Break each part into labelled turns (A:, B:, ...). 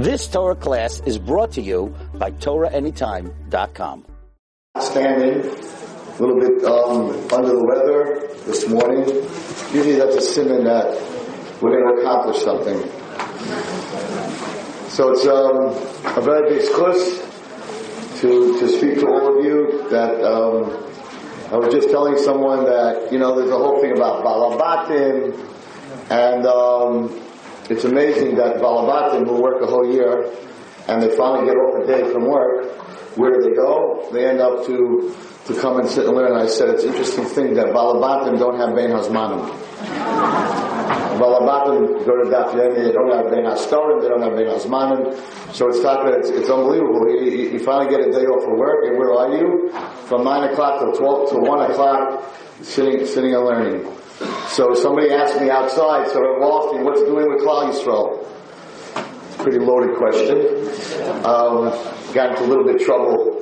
A: This Torah class is brought to you by TorahAnytime.com.
B: Standing, a little bit um, under the weather this morning. Usually that's a symbol that we're going to accomplish something. So it's um, a very big schuss to, to speak to all of you that um, I was just telling someone that, you know, there's a whole thing about Balabatim and um, it's amazing that Balabatim who work a whole year and they finally get off a day from work, where do they go? They end up to to come and sit and learn. I said it's an interesting thing that Balabatim don't have Bein Hazmanim. Balabatim go to Daf Yomi, they don't have Bein Hastorim, they don't have Bein Hazmanim. So it's talking, it's, it's unbelievable. You, you, you, finally get a day off of work, and where are you? From 9 o'clock to 12 to 1 o'clock, sitting, sitting and learning. So somebody asked me outside, so I'm Lofty, what's doing with Klal Yisrael? Pretty loaded question. Um, got into a little bit of trouble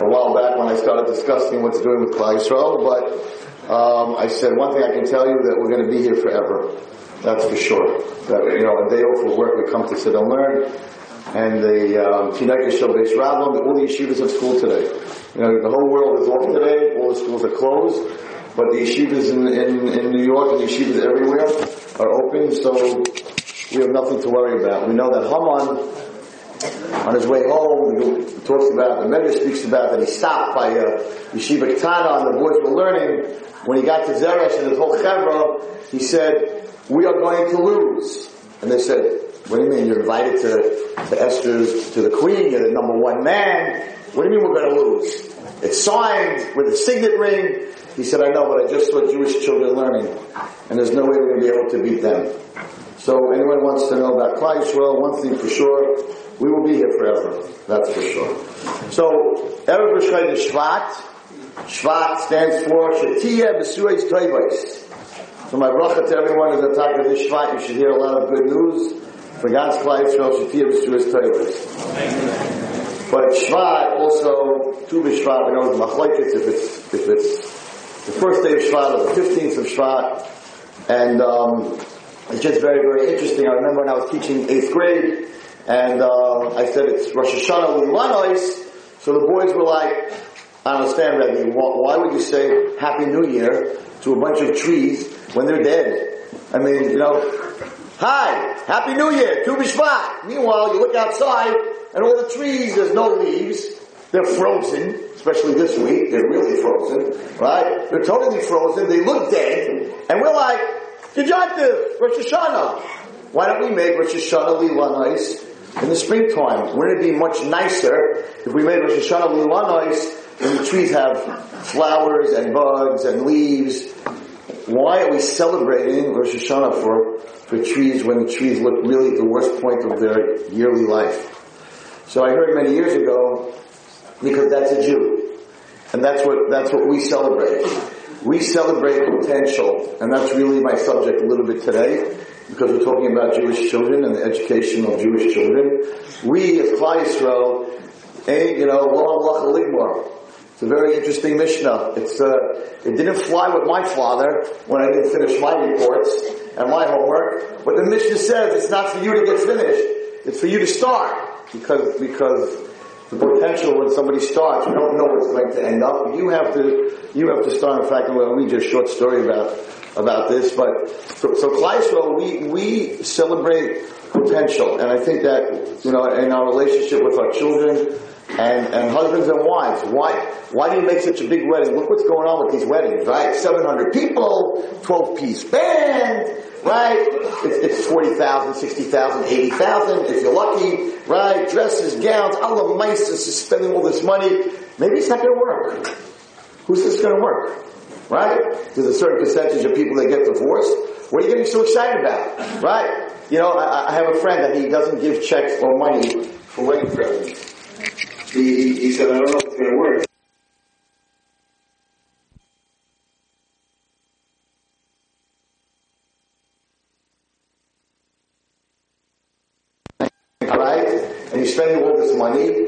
B: a while back when I started discussing what's doing with Klal Yisrael, but um, I said one thing I can tell you that we're going to be here forever. That's for sure. That you know, a day off of work, we come to sit and learn. And the Tinaka um, Shal Beis Rabbim, all the yeshivas have school today. You know, the whole world is off today. All the schools are closed, but the yeshivas in, in, in New York and the yeshivas everywhere are open. So we have nothing to worry about. We know that Haman on his way home, he talks about, the Medrash speaks about that he stopped by uh, Yeshiva Ketana and the boys were learning. When he got to Zeresh and his whole chevra, he said, we are going to lose. And they said, what do you mean? You're invited to, to Esther's, to the queen, you're the number one man. What do you mean we're going to lose? It's signed with a signet ring. He said, I know, but I just saw Jewish children learning. And there's no way we're going to be able to beat them. So anyone wants to know about Klal Yisrael, one thing for sure, we will be here forever. That's for sure. So, Erev Rosh Shvat. Shvat stands for Shetiyah B'Sureis Toivos. So my bracha to everyone is top of this Shvat. You should hear a lot of good news. For God's Klal Yisrael, Shetiyah B'Sureis Toivos. But Shvat also, Tu B'Shvat, we know Machlekes if it's, if it's the first day of Shvat or the 15th of Shvat. And, um, it's just very, very interesting. I remember when I was teaching eighth grade, and uh, I said it's Rosh Hashanah Lilanois. So the boys were like, I don't understand, Rebbe, why would you say Happy New Year to a bunch of trees when they're dead? I mean, you know, hi, Happy New Year, Tu B'Shvat. Meanwhile, you look outside and all the trees, there's no leaves. They're frozen, especially this week. They're really frozen, right? They're totally frozen. They look dead. And we're like, Gejantiv, Rosh Hashanah. Why don't we make Rosh Hashanah Lilanais in the springtime. Wouldn't it be much nicer if we made Rosh Hashanah Lulanois and the trees have flowers and bugs and leaves? Why are we celebrating Rosh Hashanah for, for trees when the trees look really at the worst point of their yearly life? So I heard many years ago, because that's a Jew. And that's what, that's what we celebrate. We celebrate potential, and that's really my subject a little bit today because we're talking about Jewish children and the education of Jewish children. We, as Klal Yisrael, ain't, you know. It's a very interesting Mishnah. It's, uh, it didn't fly with my father when I didn't finish my reports and my homework, but the Mishnah says it's not for you to get finished. It's for you to start. Because, because the potential when somebody starts, you don't know what's going to end up. You have to, you have to start. In fact, I'm read you a short story about about this, but so, so we, we celebrate potential, and I think that, you know, in our relationship with our children, and, and husbands and wives. Why, why do you make such a big wedding? Look what's going on with these weddings, right? 700 people, 12 piece band, right? It's, it's 40,000, 60,000, 80,000 if you're lucky, right? Dresses, gowns, all the Mises is spending all this money. Maybe it's not going to work. Who's this going to work? right? There's a certain percentage of people that get divorced. What are you getting so excited about, right? You know, I, I have a friend that he doesn't give checks or money for wedding presents. He, he said, I don't know if it's going to work. All right? And you're money.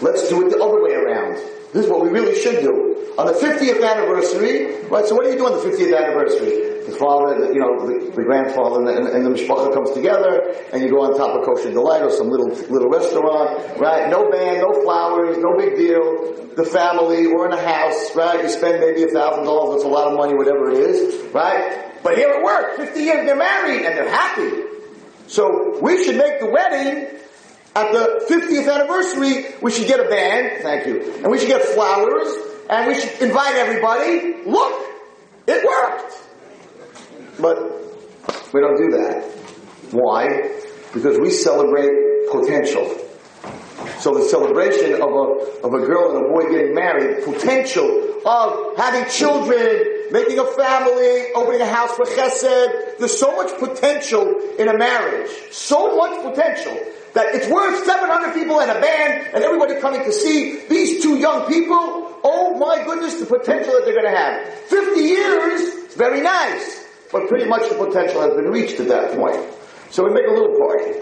B: Let's do it the other way around. This is what we really should do. On the 50th anniversary, right, so what do you do on the 50th anniversary? the father, you know, the, the grandfather and the, and the mishpacha comes together, and you go on top of kosher delight or some little little restaurant, right? No band, no flowers, no big deal. The family or in a house, right? You spend maybe a thousand dollars, that's a lot of money, whatever it is, right? But here at work, 50 years they're married and they're happy. So we should make the wedding at the 50th anniversary, we should get a band, thank you, and we should get flowers, and we should invite everybody. Look, it worked. But we don't do that. Why? Because we celebrate potential. So the celebration of a, of a girl and a boy getting married, potential of having children, making a family, opening a house for chesed. There's so much potential in a marriage. So much potential that it's worth 700 people and a band and everybody coming to see these two young people. Oh my goodness, the potential that they're going to have. 50 years, very nice. But pretty much the potential has been reached at that point. So we make a little party.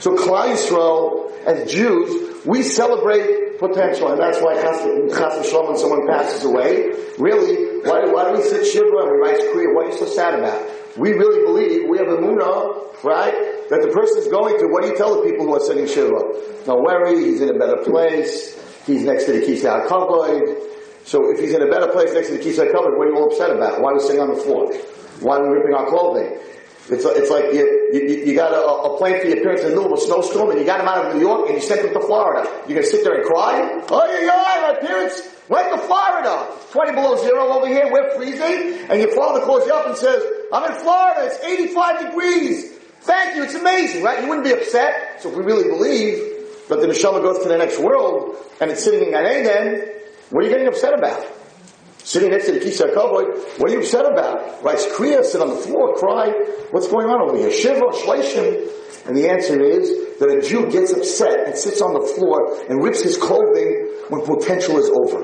B: So Klal Yisrael, as Jews, we celebrate potential, and that's why Chas v'Shalom, when someone passes away, really, why, why do we sit shiva and we write kriya? What are you so sad about? We really believe, we have a munah, right, that the person is going to, what do you tell the people who are sitting shiva? Don't worry, he's in a better place, he's next to the Kisei HaKavod, so if he's in a better place next to the Kisei HaKavod, what are you all upset about? Why are we sitting on the floor? Why are we ripping our clothing? It's, it's like you, you, you got a, a plane for your parents in the middle of a snowstorm and you got them out of New York and you sent them to Florida. You're going to sit there and cry? Oh, yeah, yeah, my parents went to Florida. 20 below zero over here, we're freezing. And your father calls you up and says, I'm in Florida, it's 85 degrees. Thank you, it's amazing, right? You wouldn't be upset. So if we really believe that the neshama goes to the next world and it's sitting in Gan Eden, what are you getting upset about? Sitting next to the Kisei HaKavod, what are you upset about? Writes Kriya, sit on the floor, cry. What's going on over here? Shiva, Shleishim. And the answer is that a Jew gets upset and sits on the floor and rips his clothing when potential is over.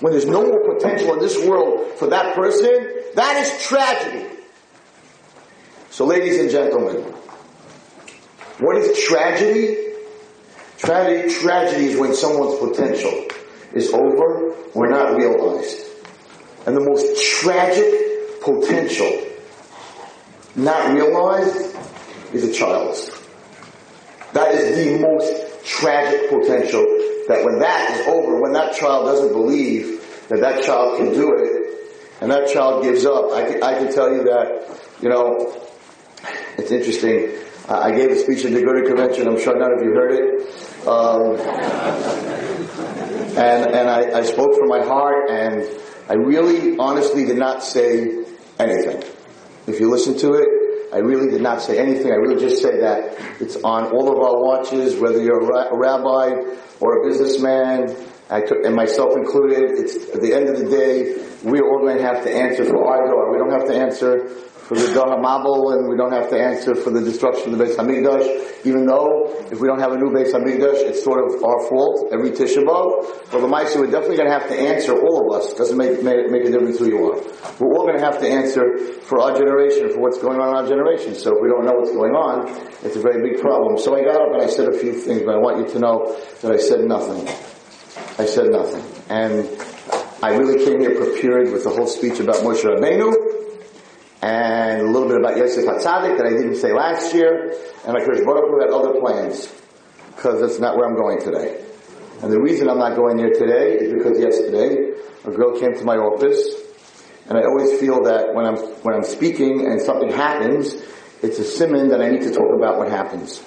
B: When there's no more potential in this world for that person, that is tragedy. So ladies and gentlemen, what is tragedy? Tragedy, tragedy is when someone's potential is over or not realized. And the most tragic potential not realized is a child's. That is the most tragic potential that when that is over, when that child doesn't believe that that child can do it, and that child gives up, I can, I can tell you that, you know, it's interesting. I gave a speech at the Aguda Convention. I'm sure none of you heard it. Um, and and I, I spoke from my heart, and I really, honestly, did not say anything. If you listen to it, I really did not say anything. I really just say that it's on all of our watches, whether you're a, ra- a rabbi or a businessman, I took, and myself included. It's at the end of the day, we're all going to have to answer for our door. We don't have to answer the Dor HaMabul, and we don't have to answer for the destruction of the Beis Hamikdash, even though if we don't have a new Beis Hamikdash, it's sort of our fault every Tisha B'Av. But the Maisa, we're definitely going to have to answer, all of us. Doesn't make, make, make a difference who you are. We're all going to have to answer for our generation, for what's going on in our generation. So if we don't know what's going on, it's a very big problem. So I got up and I said a few things, but I want you to know that I said nothing. I said nothing. And I really came here prepared with the whole speech about Moshe Rabbeinu, and a little bit about Yosef Hatzadik that I didn't say last year, and Hakadosh Baruch Hu had other plans, because that's not where I'm going today. And the reason I'm not going there today is because yesterday a girl came to my office, and I always feel that when I'm when I'm speaking and something happens, it's a siman that I need to talk about what happens.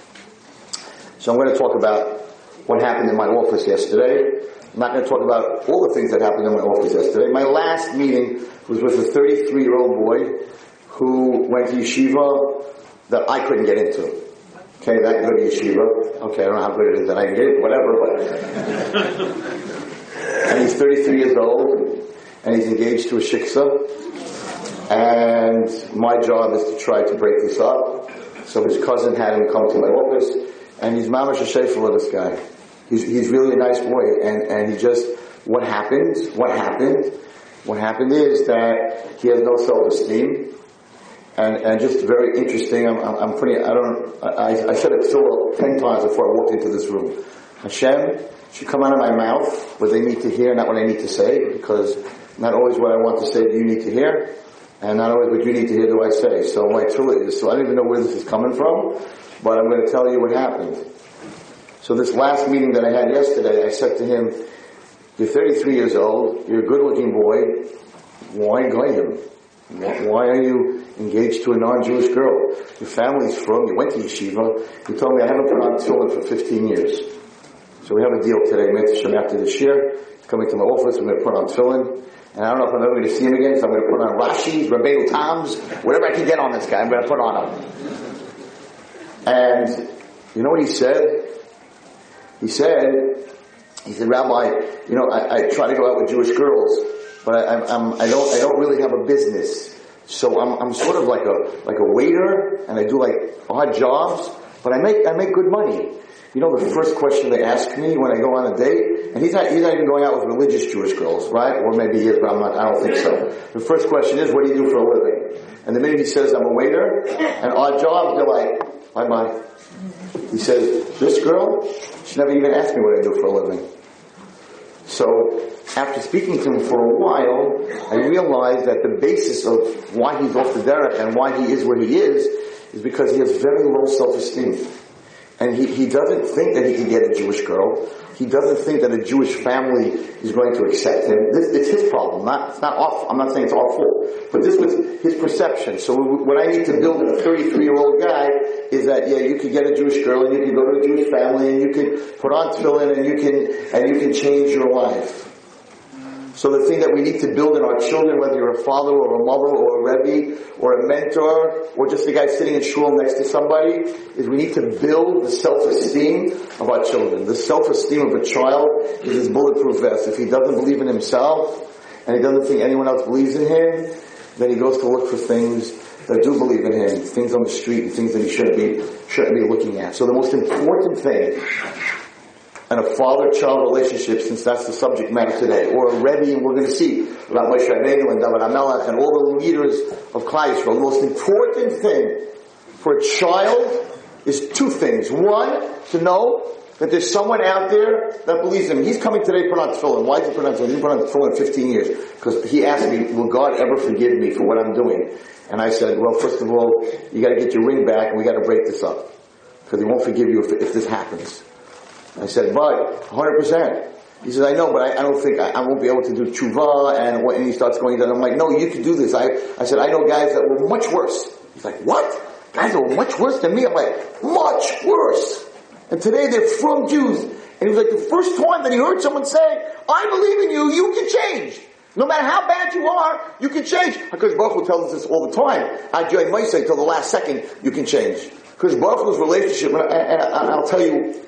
B: So I'm going to talk about what happened in my office yesterday. I'm not going to talk about all the things that happened in my office yesterday. My last meeting was with a 33 year old boy who went to yeshiva that I couldn't get into. Okay, that good yeshiva. Okay, I don't know how good it is that I can get it, whatever, but. and he's 33 years old, and he's engaged to a shiksa. And my job is to try to break this up. So his cousin had him come to my office, and he's mamash a for this guy. He's, he's really a nice boy, and, and he just, what happened, what happened, what happened is that he has no self-esteem, and, and just very interesting, I'm, I'm putting, I don't, I, I said it so ten times before I walked into this room. Hashem should come out of my mouth what they need to hear, not what I need to say, because not always what I want to say do you need to hear. And not always what you need to hear do I say. So my truly, is so I don't even know where this is coming from, but I'm going to tell you what happened. So this last meeting that I had yesterday, I said to him, you're 33 years old, you're a good looking boy, why goyim? Why are you engaged to a non-Jewish girl? Your family's from, you went to yeshiva, you told me I haven't put on tefillin for 15 years. So we have a deal today, Mitzvah after this year. Coming to my office, we're going to put on tefillin. And I don't know if I'm ever going to see him again, so I'm going to put on Rashi's, Rabbeinu Tam's, whatever I can get on this guy, I'm going to put on him. And you know what he said? He said, he said, Rabbi, you know, I, I try to go out with Jewish girls, but I, I'm, I don't, I don't really have a business. So I'm, I'm sort of like a, like a waiter, and I do like odd jobs, but I make, I make good money. You know the first question they ask me when I go on a date, and he's not, he's not even going out with religious Jewish girls, right? Or maybe he is, but I'm not, I don't think so. The first question is, what do you do for a living? And the minute he says, I'm a waiter, and odd jobs, they're like, bye bye. He says, this girl, she never even asked me what I do for a living. So, after speaking to him for a while, I realized that the basis of why he's off the derech and why he is where he is, is because he has very low self-esteem. And he, he doesn't think that he can get a Jewish girl. He doesn't think that a Jewish family is going to accept him. This, it's his problem, not, it's not off, I'm not saying it's our fault. But this was his perception. So what I need to build a 33 year old guy is that, yeah, you can get a Jewish girl and you can go to a Jewish family and you can put on tefillin and you can, and you can change your life. So the thing that we need to build in our children, whether you're a father or a mother or a rebbe or a mentor or just a guy sitting in shul next to somebody, is we need to build the self-esteem of our children. The self-esteem of a child is his bulletproof vest. If he doesn't believe in himself and he doesn't think anyone else believes in him, then he goes to look for things that do believe in him, things on the street and things that he shouldn't be, shouldn't be looking at. So the most important thing and a father-child relationship, since that's the subject matter today, or a Rebbe, and we're going to see about Moshe Rabbeinu and David HaMelech and all the leaders of Klal Yisrael. The most important thing for a child is two things. One, to know that there's someone out there that believes in him. He's coming today to put on tefillin. Why did he put on tefillin? He put on tefillin 15 years. Because he asked me, will God ever forgive me for what I'm doing? And I said, well, first of all, you gotta get your ring back and we gotta break this up. Because he won't forgive you if, if this happens. I said, but 100%. He says, I know, but I, I don't think I, I, won't be able to do tshuva. And, what, and he starts going down. I'm like, no, you can do this. I, I said, I know guys that were much worse. He's like, what? Guys that were much worse than me? I'm like, much worse. And today they're from Jews. And he was like, the first time that he heard someone say, I believe in you, you can change. No matter how bad you are, you can change. Because Baruch Hu tells us this all the time. I join say till the last second, you can change. Because Baruch Hu's relationship, and I'll tell you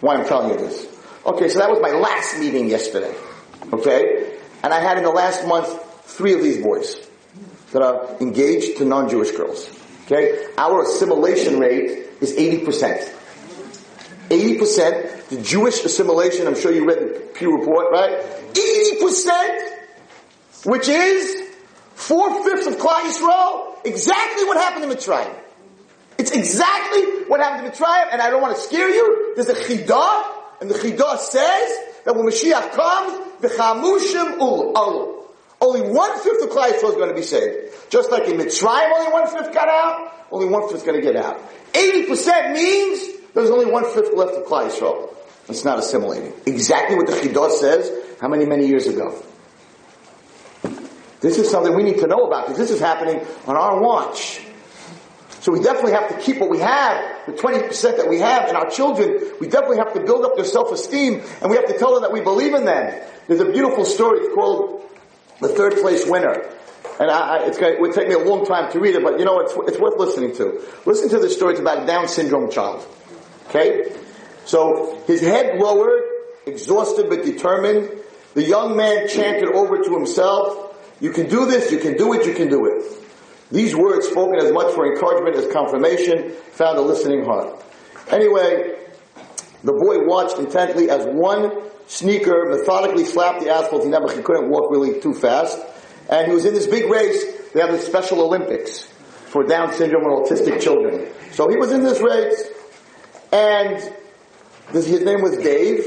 B: why I'm telling you this. Okay, so that was my last meeting yesterday. Okay? And I had in the last month three of these boys that are engaged to non-Jewish girls. Okay? Our assimilation rate is 80%. 80%, the Jewish assimilation, I'm sure you read the Pew report, right? 80%, which is four-fifths of Klal Yisrael, exactly what happened in Mitzrayim. It's exactly what happened to Mitzrayim, and I don't want to scare you. There's a chidah, and the chidah says that when Mashiach comes, the chamushim ul Only one fifth of Yisrael is going to be saved. Just like in Mitzrayim, only one fifth got out. Only one fifth is going to get out. Eighty percent means there's only one fifth left of Klal Yisrael. It's not assimilating. Exactly what the chidah says. How many many years ago? This is something we need to know about because this is happening on our watch. So we definitely have to keep what we have, the 20% that we have in our children. We definitely have to build up their self-esteem and we have to tell them that we believe in them. There's a beautiful story. Called The Third Place Winner. And I, I, it's going it would take me a long time to read it, but you know, it's, it's worth listening to. Listen to this story. It's about a Down syndrome child. Okay? So his head lowered, exhausted but determined. The young man chanted over to himself, you can do this, you can do it, you can do it. These words, spoken as much for encouragement as confirmation, found a listening heart. Anyway, the boy watched intently as one sneaker methodically slapped the asphalt. He never he couldn't walk really too fast. And he was in this big race. They have the Special Olympics for Down syndrome and autistic children. So he was in this race, and this, his name was Dave.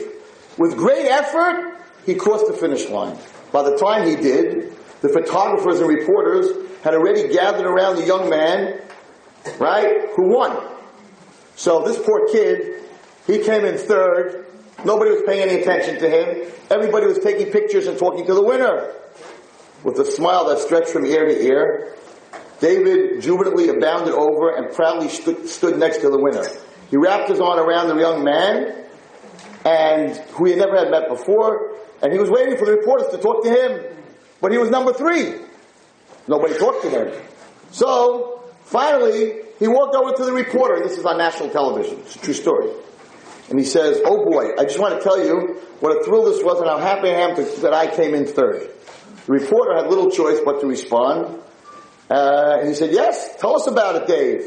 B: With great effort, he crossed the finish line. By the time he did, the photographers and reporters had already gathered around the young man, right, who won. So this poor kid, he came in third. Nobody was paying any attention to him. Everybody was taking pictures and talking to the winner. With a smile that stretched from ear to ear, David jubilantly bounded over and proudly stood, stood next to the winner. He wrapped his arm around the young man, and who he had never had met before, and he was waiting for the reporters to talk to him, but he was number three. Nobody talked to him. So, finally, he walked over to the reporter, this is on national television. It's a true story. And he says, Oh boy, I just want to tell you what a thrill this was and how happy I am to, that I came in third. The reporter had little choice but to respond. Uh, and he said, yes, tell us about it, Dave.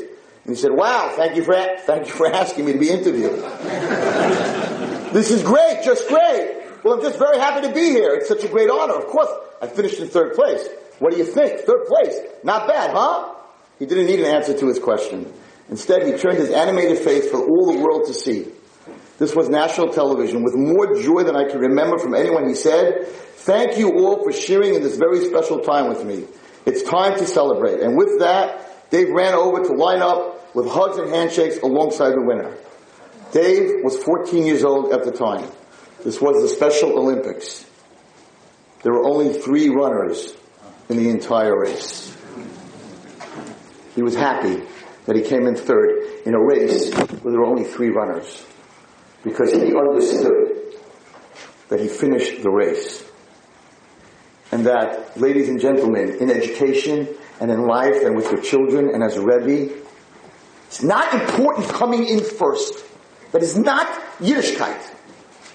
B: And he said, wow, thank you for, thank you for asking me to be interviewed. this is great, just great. Well, I'm just very happy to be here. It's such a great honor. Of course, I finished in third place. What do you think? Third place. Not bad, huh? He didn't need an answer to his question. Instead, he turned his animated face for all the world to see. This was national television with more joy than I can remember from anyone. He said, thank you all for sharing in this very special time with me. It's time to celebrate. And with that, Dave ran over to line up with hugs and handshakes alongside the winner. Dave was 14 years old at the time. This was the Special Olympics. There were only three runners in the entire race. He was happy that he came in third in a race where there were only three runners because he understood that he finished the race and that, ladies and gentlemen, in education and in life and with your children and as a Rebbe, it's not important coming in first. That is not Yiddishkeit.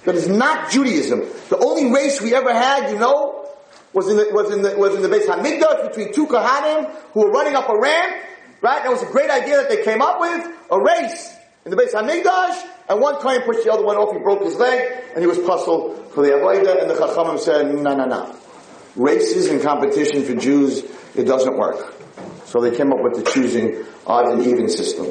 B: That is not Judaism. The only race we ever had, you know, was in the, was in the, was in the Beis HaMikdash between two Kohanim who were running up a ramp, right? That was a great idea that they came up with, a race in the Beis HaMikdash, and one Kohen pushed the other one off, he broke his leg, and he was puzzled for the Avodah, and the Chachamim said, no, no, no races and competition for Jews, it doesn't work. So they came up with the choosing odd and even system.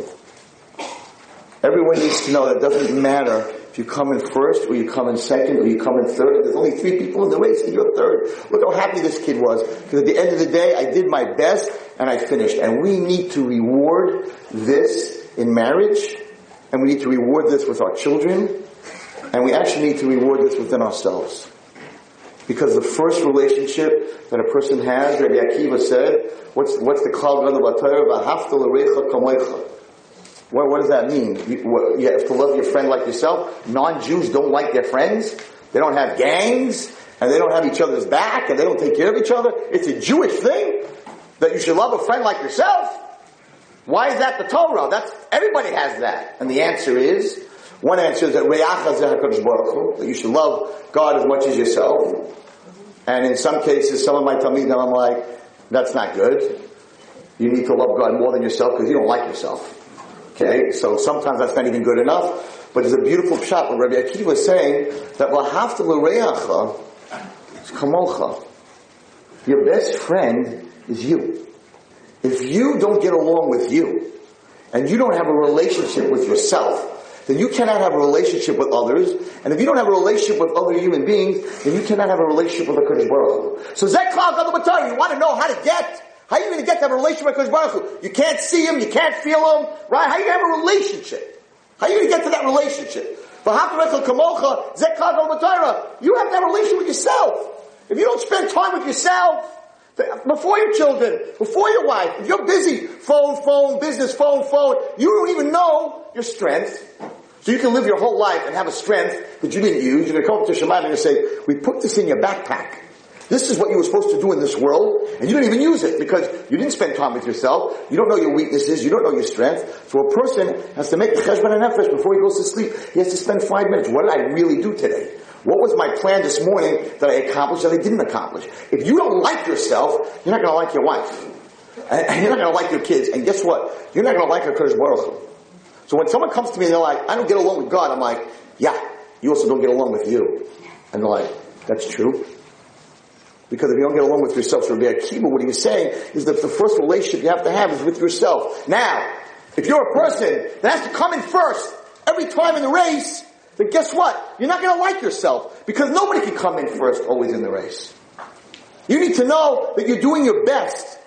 B: Everyone needs to know that it doesn't matter you come in first or you come in second or you come in third. There's only three people in the race and you're third. Look how happy this kid was. Because at the end of the day, I did my best and I finished. And we need to reward this in marriage and we need to reward this with our children and we actually need to reward this within ourselves. Because the first relationship that a person has, Rabbi Akiva said, what's, what's the Klal Gadol what, what does that mean? You, what, you have to love your friend like yourself? Non-Jews don't like their friends? They don't have gangs? And they don't have each other's back? And they don't take care of each other? It's a Jewish thing that you should love a friend like yourself? Why is that the Torah? That's, everybody has that. And the answer is, one answer is that that you should love God as much as yourself. And in some cases, some of my talmidim, I'm like, that's not good. You need to love God more than yourself because you don't like yourself. Okay, so sometimes that's not even good enough. But there's a beautiful shot where Rabbi Akiva was saying that to l'reacha kamocha. Your best friend is you. If you don't get along with you, and you don't have a relationship with yourself, then you cannot have a relationship with others. And if you don't have a relationship with other human beings, then you cannot have a relationship with the Baruch Hu. So Zek you want to know how to get how are you going to get to have a relationship with Kodesh Baruch Hu? You can't see him, you can't feel him, right? How are you going to have a relationship? How are you going to get to that relationship? You have to have a relationship with yourself. If you don't spend time with yourself, before your children, before your wife, if you're busy, phone, phone, business, phone, phone, you don't even know your strength. So you can live your whole life and have a strength that you didn't use. You're going to come up to Shamayim and say, we put this in your backpack. This is what you were supposed to do in this world, and you didn't even use it because you didn't spend time with yourself. You don't know your weaknesses. You don't know your strength. So a person has to make the cheshbon and nefesh before he goes to sleep. He has to spend five minutes. What did I really do today? What was my plan this morning that I accomplished that I didn't accomplish? If you don't like yourself, you're not going to like your wife. And you're not going to like your kids. And guess what? You're not going to like Hakadosh Baruch So when someone comes to me and they're like, I don't get along with God, I'm like, yeah, you also don't get along with you. And they're like, that's true. Because if you don't get along with yourself, so Rabbi Akiva, what he was saying is that the first relationship you have to have is with yourself. Now, if you're a person that has to come in first every time in the race, then guess what? You're not going to like yourself because nobody can come in first always in the race. You need to know that you're doing your best.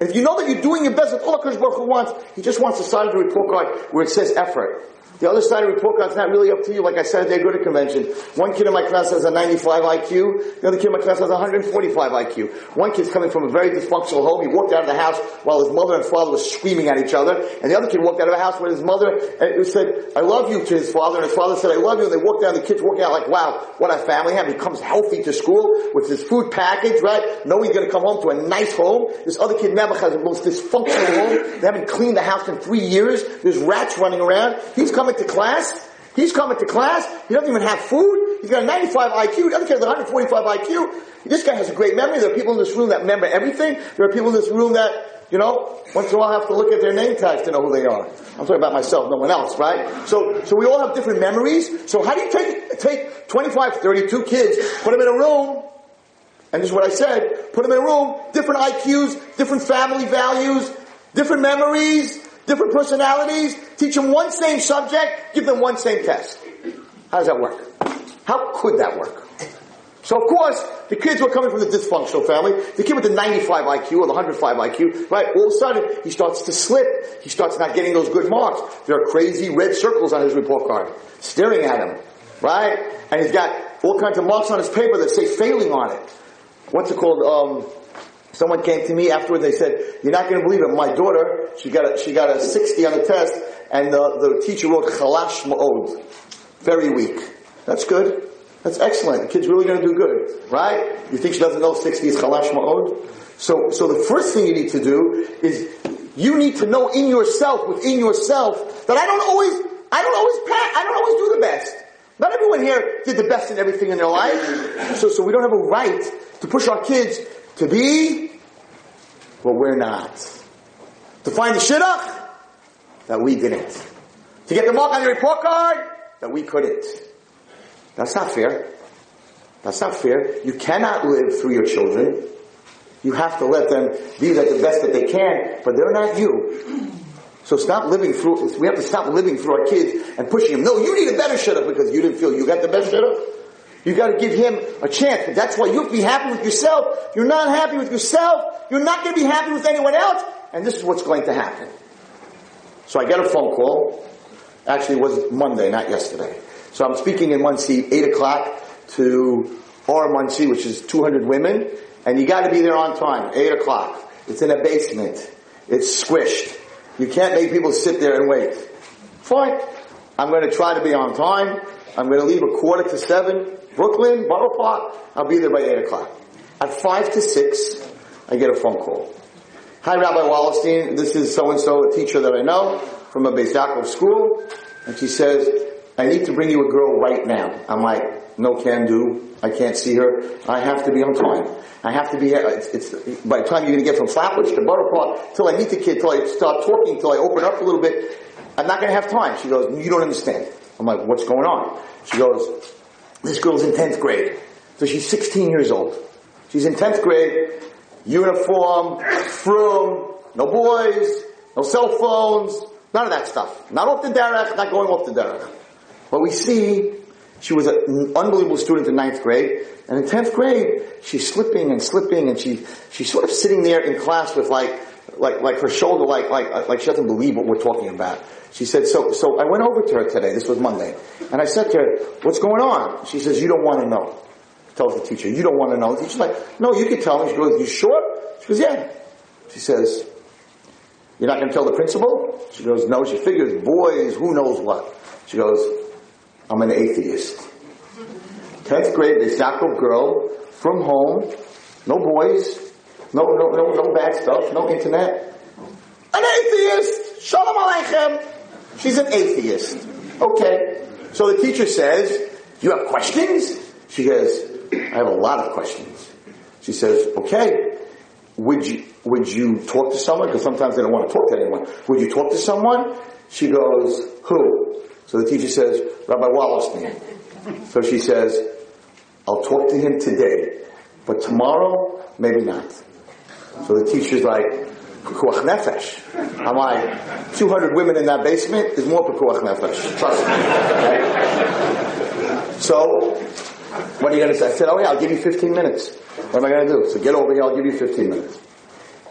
B: If you know that you're doing your best, that's all Hakadosh Baruch Hu wants. He just wants side of the report card where it says effort. The other side of report card's not really up to you. Like I said at the Aguda convention, one kid in my class has a 95 IQ, the other kid in my class has a 145 IQ. One kid's coming from a very dysfunctional home. He walked out of the house while his mother and father were screaming at each other, and the other kid walked out of a house where his mother uh, said, I love you to his father, and his father said, I love you, and they walked out, the kid's walking out like, wow, what a family have. He comes healthy to school with his food package, right? Knowing he's gonna come home to a nice home. This other kid, Mebach, has the most dysfunctional home. They haven't cleaned the house in three years. There's rats running around. He's coming to class, He's coming to class. He doesn't even have food. He's got a 95 IQ. The other kid has a 145 IQ. This guy has a great memory. There are people in this room that remember everything. There are people in this room that, you know, once in a while have to look at their name tags to know who they are. I'm talking about myself, no one else, right? So, so we all have different memories. So how do you take, take 25, 32 kids, put them in a room, and this is what I said, put them in a room, different IQs, different family values, different memories, different personalities, teach them one same subject, give them one same test. How does that work? How could that work? So of course, the kids were coming from the dysfunctional family. The kid with the 95 IQ or the 105 IQ, right? All of a sudden, he starts to slip. He starts not getting those good marks. There are crazy red circles on his report card, staring at him, right? And he's got all kinds of marks on his paper that say failing on it. What's it called? Um, Someone came to me afterwards. They said, "You're not going to believe it. My daughter, she got a, she got a 60 on the test, and the, the teacher wrote chalash ma'od, very weak. That's good. That's excellent. The kid's really going to do good, right? You think she doesn't know 60 is chalash ma'od? So, so the first thing you need to do is you need to know in yourself, within yourself, that I don't always, I don't always I don't always do the best. Not everyone here did the best in everything in their life. So, so we don't have a right to push our kids to be what we're not. To find the shidduch that we didn't. To get the mark on the report card that we couldn't. That's not fair. That's not fair. You cannot live through your children. You have to let them be the best that they can, but they're not you. So stop living through, we have to stop living through our kids and pushing them. No, you need a better shidduch because you didn't feel you got the best shidduch. You gotta give him a chance. That's why you have to be happy with yourself. You're not happy with yourself, you're not gonna be happy with anyone else, and this is what's going to happen. So I get a phone call. Actually, it was Monday, not yesterday. So I'm speaking in Monsey, 8 o'clock to Or Monsey, which is 200 women, and you gotta be there on time, 8 o'clock. It's in a basement. It's squished. You can't make people sit there and wait. Fine. I'm to try to be on time. I'm going to leave a quarter to seven. Brooklyn, Borough Park. I'll be there by 8 o'clock. At 5 to 6, I get a phone call. Hi, Rabbi Wallerstein. This is so-and-so, a teacher that I know from a Beis school. And she says, I need to bring you a girl right now. I'm like, no can do. I can't see her. I have to be on time. I have to be here. It's, it's by the time you're going to get from Flatbush to Park, till I meet the kid, till I start talking, till I open up a little bit, I'm not going to have time. She goes, you don't understand. I'm like, what's going on? She goes, this girl's in 10th grade. So she's 16 years old. She's in 10th grade, uniform, frum, no boys, no cell phones, none of that stuff. Not off the derech, not going off the derech. But we see she was an unbelievable student in ninth grade, and in 10th grade, she's slipping and slipping, and she, she's sort of sitting there in class with like, like, like her shoulder, like, like, like she doesn't believe what we're talking about. She said, so, so I went over to her today, this was Monday, and I said to her, what's going on? She says, you don't want to know. Tells the teacher, you don't want to know. The teacher's like, no, you can tell me. She goes, you sure? She goes, yeah. She says, you're not going to tell the principal? She goes, no. She figures, boys, who knows what. She goes, I'm an atheist. 10th grade, Beis Yaakov girl, from home, no boys, no, no, no, no bad stuff, no internet. An atheist! Shalom Aleichem! She's an atheist. Okay. So the teacher says, you have questions? She goes, I have a lot of questions. She says, okay, would you, would you talk to someone? Because sometimes they don't want to talk to anyone. Would you talk to someone? She goes, who? So the teacher says, Rabbi Wallerstein. So she says, I'll talk to him today, but tomorrow, maybe not. So the teacher's like, Pekuach Nefesh. I'm like, 200 women in that basement is more Pekuach Nefesh. Trust me. So, What are you going to say? I said, oh yeah, I'll give you 15 minutes. What am I going to do? So get over here, I'll give you 15 minutes.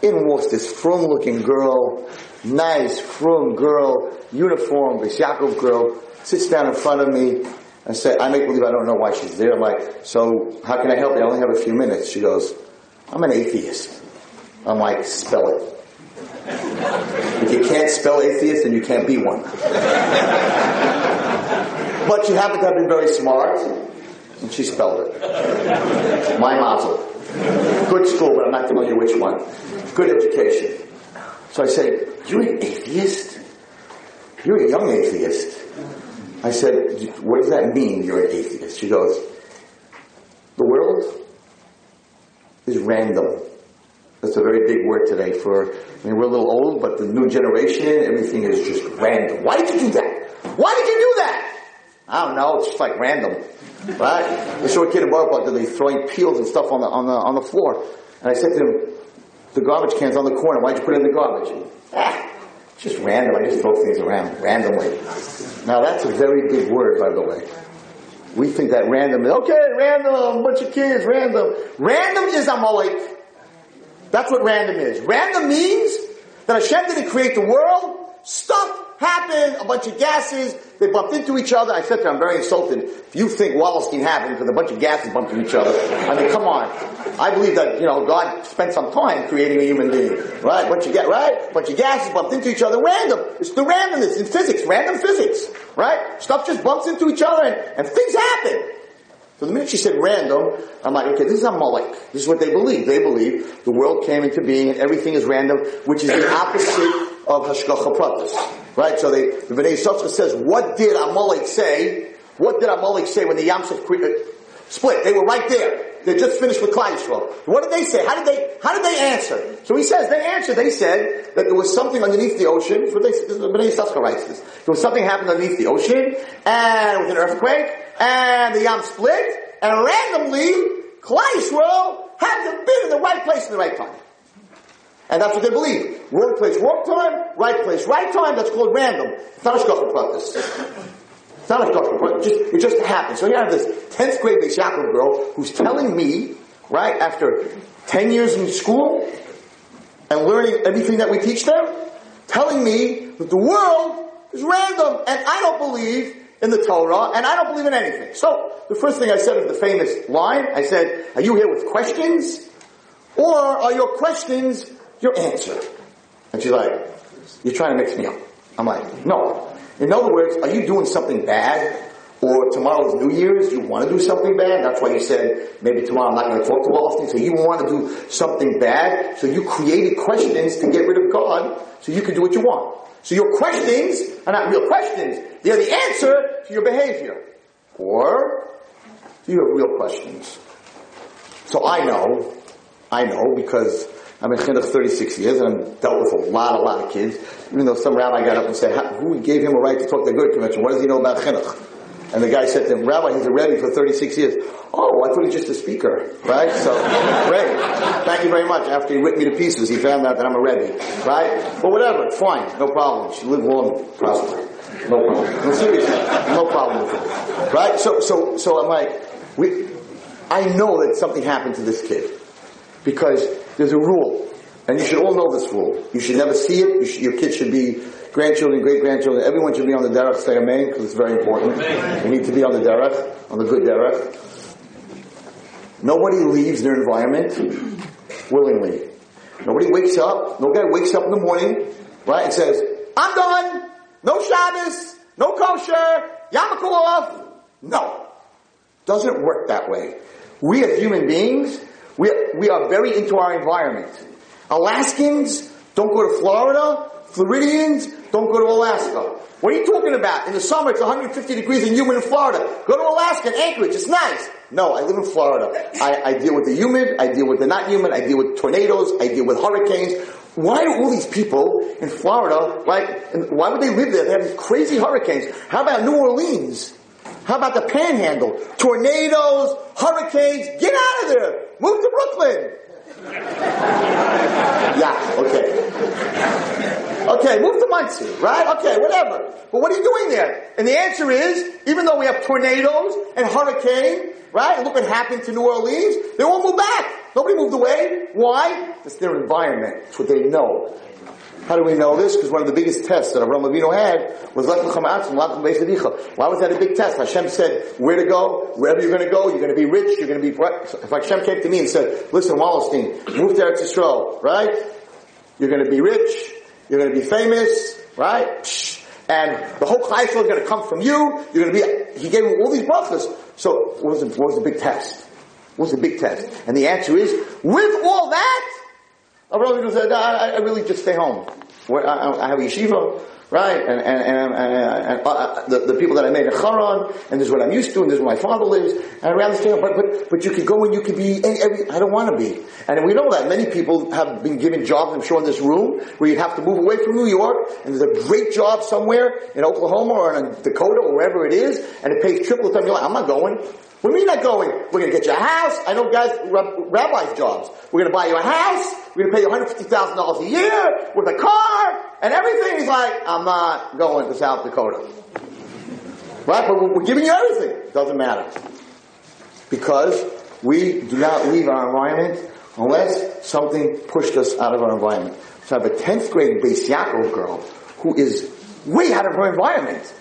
B: In walks this frum looking girl, nice frum girl, uniform, Beis Yaakov girl, sits down in front of me. and say, I make believe I don't know why she's there. I'm like, so how can I help you? I only have a few minutes. She goes, I'm an atheist. I'm like, spell it. If you can't spell atheist, then you can't be one. but you happened to have been very smart, and she spelled it. My mazel. Good school, but I'm not you which one. Good education. So I said, You're an atheist? You're a young atheist. I said, What does that mean, you're an atheist? She goes, The world is random. That's a very big word today for, I mean, we're a little old, but the new generation, everything is just random. Why did you do that? Why did you do that? I don't know, it's just like random. Right? Saw a kid in Borough they throwing peels and stuff on the, on the, on the floor. And I said to him, the garbage can's on the corner, why'd you put it in the garbage? Ah, just random, I just throw things around randomly. Now that's a very big word, by the way. We think that random okay, random, bunch of kids, random. Random is Amalek. That's what random is. Random means that Hashem didn't create the world. Stuff happened, a bunch of gases, they bumped into each other. I said to them, I'm very insulted. If you think Wallerstein happened because a bunch of gases bumped into each other, I mean, come on. I believe that, you know, God spent some time creating a human being. Right? Bunch of, ga- right? Bunch of gases bumped into each other. Random. It's the randomness in physics. Random physics. Right? Stuff just bumps into each other and, and things happen. So the minute she said random, I'm like, okay, this is Amalek. This is what they believe. They believe the world came into being and everything is random, which is the opposite of Hashgacha Pratis. Right? So they, the Bnei Yissaschar says, what did Amalek say? What did Amalek say when the Yamsuf uh, split? They were right there. They just finished with Klal Yisrael. What did they say? How did they, how did they answer? So he says, they answered, they said that there was something underneath the ocean, Bnei Yissaschar writes this. There was something happened underneath the ocean, and with an earthquake, and the Yam split, and randomly, Klal Yisrael had to be in the right place in the right time. And that's what they believe. Wrong place, wrong time, right place, right time, that's called random. It's not Hashgacha Pratis. It's not Hashgacha Pratis. It just, it just happens. So you have this 10th grade Beis girl who's telling me, right, after 10 years in school and learning everything that we teach them, telling me that the world is random and I don't believe in the Torah and I don't believe in anything. So the first thing I said is the famous line. I said, are you here with questions? Or are your questions your answer. And she's like, you're trying to mix me up. I'm like, no. In other words, are you doing something bad? Or tomorrow's New Year's, you want to do something bad? That's why you said, maybe tomorrow I'm not going to talk to Wallerstein. So you want to do something bad. So you created questions to get rid of God so you can do what you want. So your questions are not real questions. They're the answer to your behavior. Or do you have real questions? So I know, I know because I'm in chinuch 36 years and I've dealt with a lot, a lot of kids. Even though some rabbi got up and said, who gave him a right to talk to the Aguda convention? What does he know about chinuch? And the guy said to him, Rabbi, he's a Rebbe for 36 years. Oh, I thought he's just a speaker, right? So, great. Thank you very much. After he ripped me to pieces, he found out that I'm a Rebbe, right? But whatever, fine, no problem. She live long, prosper. No problem. No, seriously, no problem with it. Right? So, so, so I'm like, we, I know that something happened to this kid. Because there's a rule. And you should all know this rule. You should never see it. You should, your kid should be grandchildren, great grandchildren. Everyone should be on the derech. Say amen, because it's very important. We need to be on the derech, on the good derech. Nobody leaves their environment willingly. Nobody wakes up. No guy wakes up in the morning, right, and says, "I'm done. No Shabbos, no kosher, Yom No, doesn't work that way. We as human beings we, we are very into our environment. Alaskans don't go to Florida. Floridians don't go to Alaska. What are you talking about? In the summer it's 150 degrees and humid in Florida. Go to Alaska and Anchorage, it's nice. No, I live in Florida. I, I deal with the humid, I deal with the not humid, I deal with tornadoes, I deal with hurricanes. Why do all these people in Florida, like, why would they live there? They have these crazy hurricanes. How about New Orleans? How about the panhandle? Tornadoes, hurricanes, get out of there! Move to Brooklyn! yeah, okay. Okay, move to Monsey, right? Okay, whatever. But what are you doing there? And the answer is, even though we have tornadoes and hurricane, right? Look what happened to New Orleans. They won't move back. Nobody moved away. Why? It's their environment. It's what they know. How do we know this? Because one of the biggest tests that Avraham Avinu had was Lech Lechem Atzim, Lachem Beis Why was that a big test? Hashem said, where to go, wherever you're going to go, you're going to be rich, you're going to be, if Hashem came to me and said, listen, Wallerstein, move to Eretz Yisrael, right? You're going to be rich, you're going to be famous, right? And the whole Klal is going to come from you, you're going to be, he gave him all these brachas. So, what was, the, what was the big test? What was the big test? And the answer is, with all that, Avinu said, I, I really just stay home. I, I have a yeshiva, right? And, and, and, and uh, the, the, people that I made in Haran, and this is what I'm used to, and this is where my father lives, and I stay home. But, but, but you could go and you could be, every, I don't want to be. And we know that many people have been given jobs, I'm sure, in this room, where you'd have to move away from New York, and there's a great job somewhere in Oklahoma or in Dakota or wherever it is, and it pays triple the time. You're like, I'm not going. What do you mean not going? We're going to get you a house. I know guys, rabbis' jobs. We're going to buy you a house. We're going to pay you $150,000 a year with a car and everything. He's like, I'm not going to South Dakota. Right? But we're giving you everything. Doesn't matter. Because we do not leave our environment unless something pushed us out of our environment. So I have a 10th grade Beis Yaakov girl who is way out of her environment.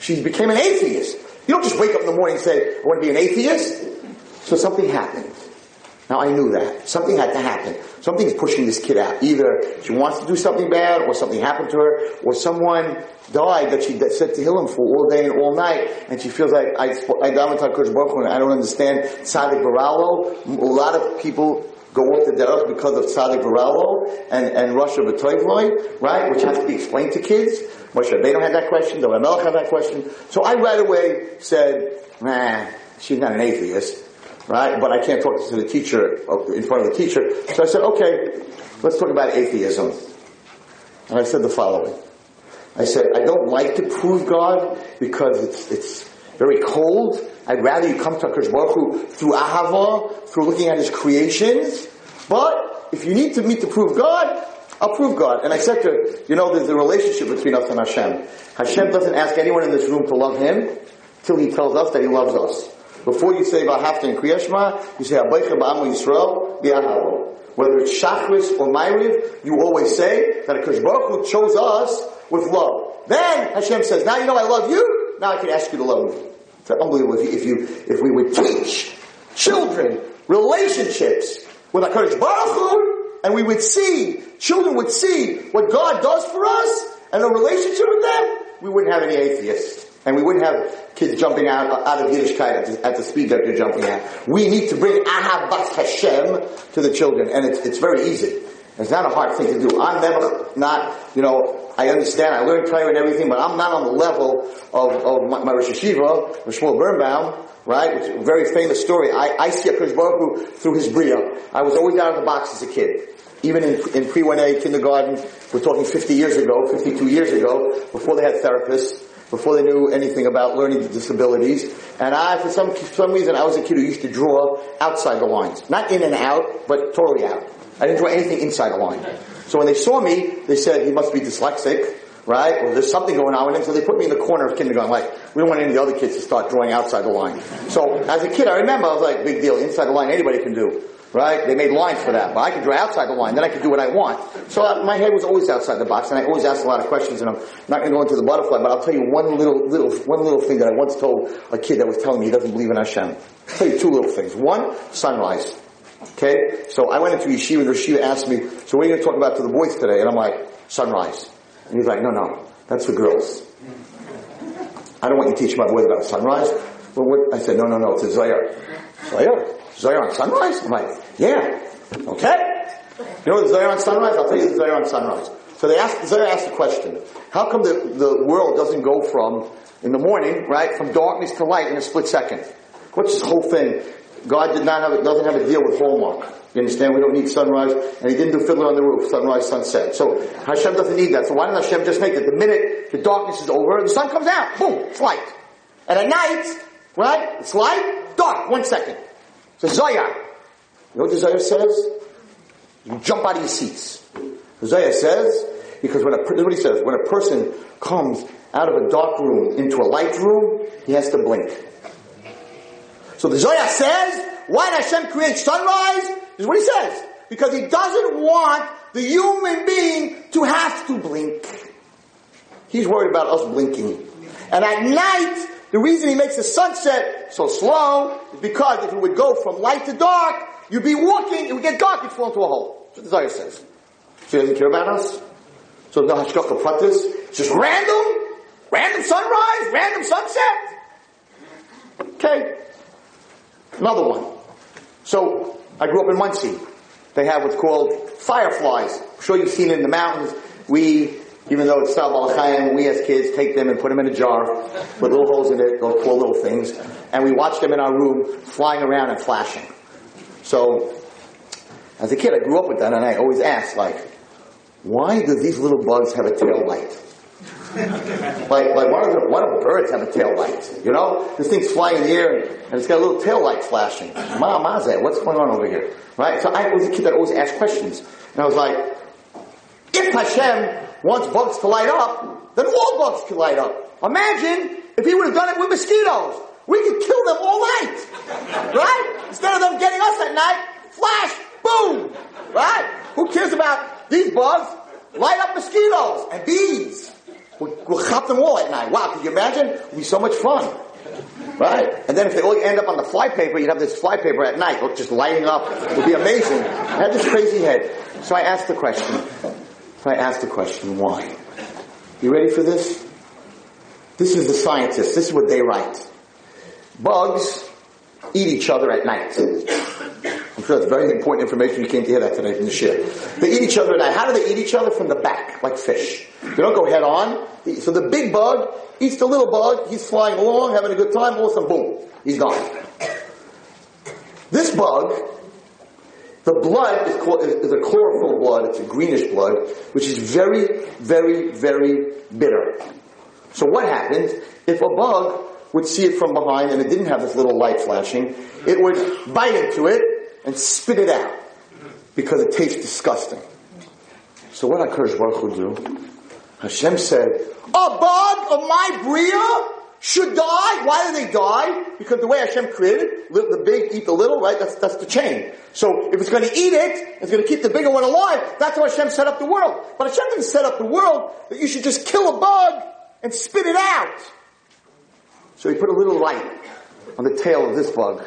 B: She became an atheist. You don't just wake up in the morning and say, I want to be an atheist. So something happened. Now I knew that. Something had to happen. Something's pushing this kid out. Either she wants to do something bad, or something happened to her, or someone died that she said to Tehillim for all day and all night, and she feels like, I, I, I don't understand Tzaddik Baralo. A lot of people go off the derech because of Tzaddik Baralo and, and Rasha V'tov Lo, right? Which has to be explained to kids. Moshe don't have that question, the Melech had that question. So I right away said, nah, she's not an atheist, right? But I can't talk to the teacher, uh, in front of the teacher. So I said, okay, let's talk about atheism. And I said the following. I said, I don't like to prove God because it's, it's very cold. I'd rather you come to HaKadosh Baruch Hu through Ahava, through looking at His creations. But if you need to meet to prove God, I'll prove God. And I said to her, you know, there's a relationship between us and Hashem. Hashem doesn't ask anyone in this room to love Him till He tells us that He loves us. Before you say Vahafta and Kriyashma, you say Abaycha Ba'amu Yisrael, Bi'ahavo. Whether it's Shachris or Ma'ariv, you always say that Akash Baruch Hu chose us with love. Then Hashem says, now you know I love you, now I can ask you to love me. It's unbelievable if you, if, you, if we would teach children relationships with HaKadosh Baruch Hu, and we would see, children would see what God does for us and a relationship with them, we wouldn't have any atheists. And we wouldn't have kids jumping out, out of Yiddishkeit at the, at the speed that they're jumping at. We need to bring Ahabat Hashem to the children, and it's, it's very easy. It's not a hard thing to do. I'm never not, you know, I understand, I learned Torah and everything, but I'm not on the level of, of my, my Rosh HaYeshiva, Shmuel Berenbaum, right? It's a very famous story. I, I see a Baruch Hu through his Bria. I was always out of the box as a kid even in, in pre-1A kindergarten, we're talking 50 years ago, 52 years ago, before they had therapists, before they knew anything about learning disabilities. And I, for some, for some reason, I was a kid who used to draw outside the lines. Not in and out, but totally out. I didn't draw anything inside a line. So when they saw me, they said, he must be dyslexic, right? Or there's something going on with him. So they put me in the corner of kindergarten, like, we don't want any of the other kids to start drawing outside the line. So as a kid, I remember, I was like, big deal, inside the line, anybody can do right? They made lines for that, but I could draw outside the line. Then I could do what I want. So my head was always outside the box, and I always asked a lot of questions. And I'm not going to go into the butterfly, but I'll tell you one little, little, one little thing that I once told a kid that was telling me he doesn't believe in Hashem. I'll tell you two little things. One, sunrise. Okay, so I went into yeshiva, and yeshiva asked me, "So what are you going to talk about to the boys today?" And I'm like, "Sunrise." And he's like, "No, no, that's for girls. I don't want you to teach my boys about sunrise." Well, what? I said, "No, no, no, it's a Zohar." Zohar. Zohar on sunrise? I'm like, yeah. Okay. You know the Zohar on sunrise? I'll tell you the Zohar on sunrise. So they asked, Zohar asked the question, how come the, the world doesn't go from, in the morning, right, from darkness to light in a split second? What's this whole thing? God did not have doesn't have a deal with Hallmark. You understand? We don't need sunrise, and He didn't do Fiddler on the Roof, sunrise, sunset. So Hashem doesn't need that. So why doesn't Hashem just make it the minute the darkness is over, the sun comes out, boom, it's light. And at night, right, it's light, dark, one second. So Zohar. You know what the says? You jump out of your seats. The Zohar says, Because when a, this is what he says, when a person comes out of a dark room into a light room, he has to blink. So the Zohar says, why did Hashem create sunrise? Is what he says. Because he doesn't want the human being to have to blink. He's worried about us blinking. And at night, the reason he makes the sunset so slow is because if it would go from light to dark, you'd be walking, it would get dark, you'd fall into a hole. That's what the Zohar says. So he doesn't care about us. So no hashgacha pratis. It's just random, random sunrise, random sunset. Okay. Another one. So I grew up in Monsey. They have what's called fireflies. I'm sure you've seen it in the mountains. We, even though it's Sal Balachayim, we as kids take them and put them in a jar with little holes in it, those poor little things, and we watch them in our room flying around and flashing. So, as a kid, I grew up with that, and I always asked, like, why do these little bugs have a tail light? Like, like why, do, why do birds have a tail light? You know, this thing's flying in the air and it's got a little tail light flashing. Ma, maze, what's going on over here? Right? So I was a kid that always asked questions, and I was like, if Hashem wants bugs to light up, then all bugs can light up. Imagine if he would have done it with mosquitoes. We could kill them all night. Right? Instead of them getting us at night, flash, boom. Right? Who cares about these bugs? Light up mosquitoes and bees. We'll, we'll chop them all at night. Wow, could you imagine? It would be so much fun. Right? And then if they all end up on the flypaper, you'd have this flypaper at night, just lighting up. It would be amazing. I had this crazy head. So I asked the question. So I asked the question, why? You ready for this? This is the scientists. This is what they write. Bugs eat each other at night. I'm sure that's very important information. You came to hear that today from the ship. They eat each other at night. How do they eat each other? From the back, like fish. They don't go head on. So the big bug eats the little bug. He's flying along, having a good time. All of a sudden, boom, he's gone. This bug, the blood is, called, is a chlorophyll blood. It's a greenish blood, which is very, very, very bitter. So what happens if a bug would see it from behind and it didn't have this little light flashing? It would bite into it and spit it out because it tastes disgusting. So what HaKadosh Baruch Hu do? Hashem said, a bug of my bria should die. Why do they die? Because the way Hashem created, it, the big eat the little, right? That's, that's the chain. So if it's going to eat it, it's going to keep the bigger one alive. That's how Hashem set up the world. But Hashem didn't set up the world that you should just kill a bug and spit it out. So he put a little light on the tail of this bug.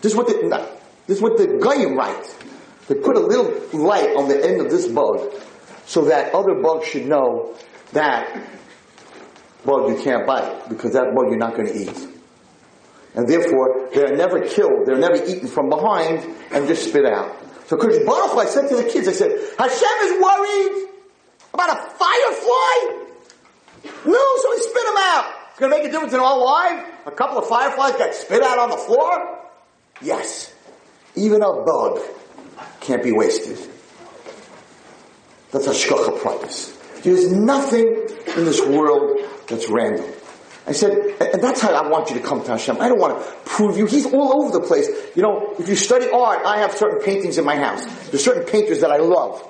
B: This is what the, this is what the Goyim write. They put a little light on the end of this bug so that other bugs should know that bug you can't bite because that bug you're not going to eat. And therefore, they're never killed, they're never eaten from behind and just spit out. So Kodesh Baruch I said to the kids, I said, Hashem is worried about a firefly? No, so he spit them out. It's going to make a difference in our life? A couple of fireflies got spit out on the floor? Yes. Even a bug can't be wasted. That's hashgacha pratis. There's nothing in this world that's random. I said, and that's how I want you to come to Hashem. I don't want to prove you. He's all over the place. You know, if you study art, I have certain paintings in my house. There's certain painters that I love.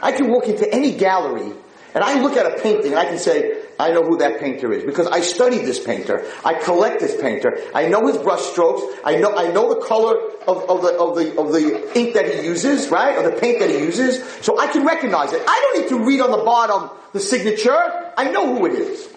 B: I can walk into any gallery and I look at a painting and I can say, I know who that painter is because I studied this painter. I collect this painter. I know his brush strokes. I know, I know the color of, of, the, of the, of the ink that he uses, right? Or the paint that he uses. So I can recognize it. I don't need to read on the bottom the signature. I know who it is.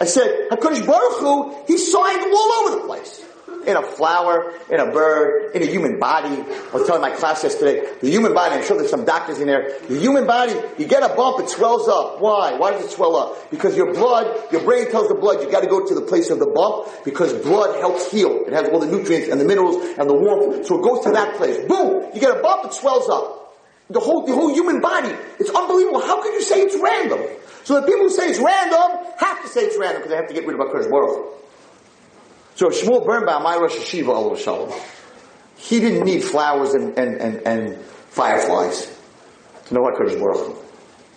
B: I said, HaKadosh Baruch Hu, he signed all over the place in a flower, in a bird, in a human body. I was telling my class yesterday, the human body, I'm sure there's some doctors in there, the human body, you get a bump, it swells up. Why? Why does it swell up? Because your blood, your brain tells the blood you gotta go to the place of the bump because blood helps heal. It has all the nutrients and the minerals and the warmth, so it goes to that place. Boom! You get a bump, it swells up. The whole, the whole human body. It's unbelievable. How can you say it's random? So the people who say it's random have to say it's random because they have to get rid of HaKadosh Baruch Hu. So Shmuel Berenbaum, my Rosh HaYeshiva, Allah Shalom, he didn't need flowers and, and, and, and fireflies to know HaKadosh Baruch Hu.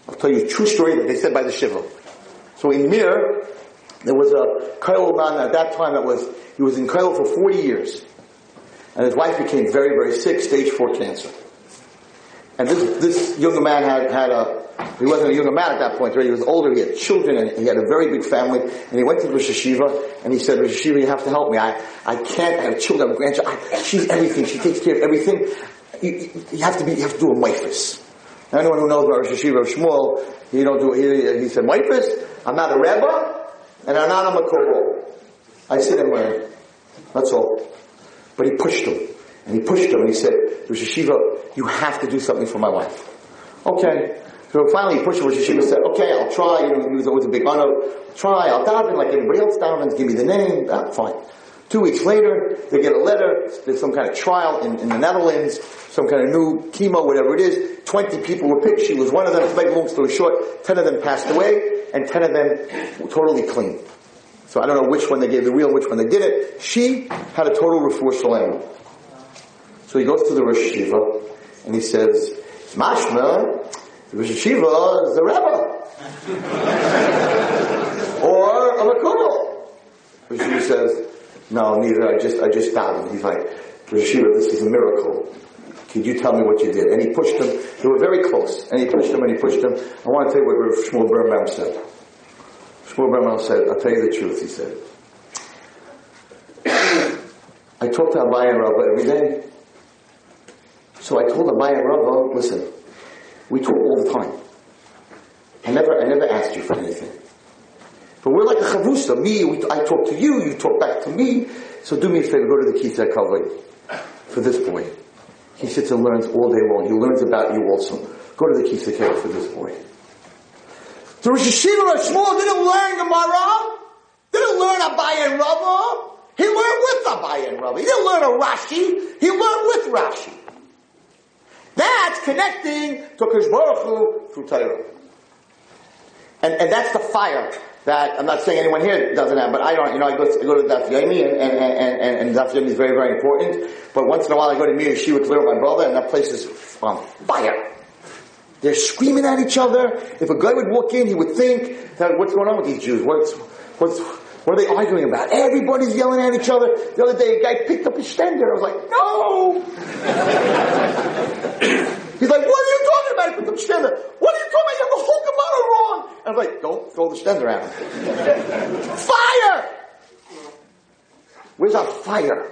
B: I'll tell you a true story that they said by the Shiva. So in Mir, there was a Kollel man at that time that was, he was in Kollel for 40 years. And his wife became very, very sick, stage 4 cancer. And this, this young man had, had a, He wasn't a younger man at that point, right? He was older, he had children, and he had a very big family. And he went to Rosh HaYeshiva, and he said, Rosh HaYeshiva, you have to help me. I, I can't have children, I have grandchildren. She's everything. She takes care of everything. You, you have to be, you have to do a mifus. Anyone who knows about Rosh HaYeshiva Shmuel, he don't do, he, he said, mifus, I'm not a Rebbe, and I'm not a Makobol. I sit and learn. That's all. But he pushed him. And he pushed him and he said, Rosh HaYeshiva, you have to do something for my wife. Okay. So finally he pushed Rosh HaYeshiva said, okay, I'll try. You know, he was always a big honor. Try, I'll daven like everybody else davens, give me the name. Ah, fine. Two weeks later, they get a letter, there's some kind of trial in, in the Netherlands, some kind of new chemo, whatever it is. 20 people were picked, she was one of them, to make a long story short, 10 of them passed away, and 10 of them were totally clean. So I don't know which one they gave the real, which one they did it. She had a total refuah shalem. So he goes to the Rosh HaYeshiva, and he says, Mashma, the Rosh HaYeshiva is the Rebbe. or a Makubal. Rosh HaYeshiva says, no, neither. I just, I just davened. He's like, Rosh HaYeshiva, this is a miracle. Could you tell me what you did? And he pushed him. They were very close. And he pushed him and he pushed him. I want to tell you what Rav Shmuel Berenbaum said. Shmuel Berenbaum said, I'll tell you the truth, he said. I talk to Abaye and Rava every day. So I told Abaye and Rava, listen, we talk all the time. I never, I never asked you for anything. But we're like a chavrusa. Me, we, I talk to you, you talk back to me. So do me a favor, go to the Kisei Kavod for this boy. He sits and learns all day long. He learns about you also. Go to the Kisei Kavod for this boy. The Rosh HaYeshiva Shmuel didn't learn Gemara, didn't learn Abaye and Rava. He learned with Abaye and Rava. He didn't learn a Rashi, he learned with Rashi. That's connecting to Kosh Baruch Hu through Torah. And, and that's the fire that I'm not saying anyone here doesn't have, but I don't. You know, I go, I go to Daf Yomi, and and and and, and Daf Yomi is very very important. But once in a while, I go to Mir Yeshiva to learn with my brother, and that place is on fire. They're screaming at each other. If a guy would walk in, he would think that what's going on with these Jews? What's what's what are they arguing about? Everybody's yelling at each other. The other day, a guy picked up his stender. I was like, no. He's like, what are you talking about? He picked up his stender. What are you talking about? You have the whole Gemara wrong. I was like, don't throw the stender at him. fire! Where's our fire?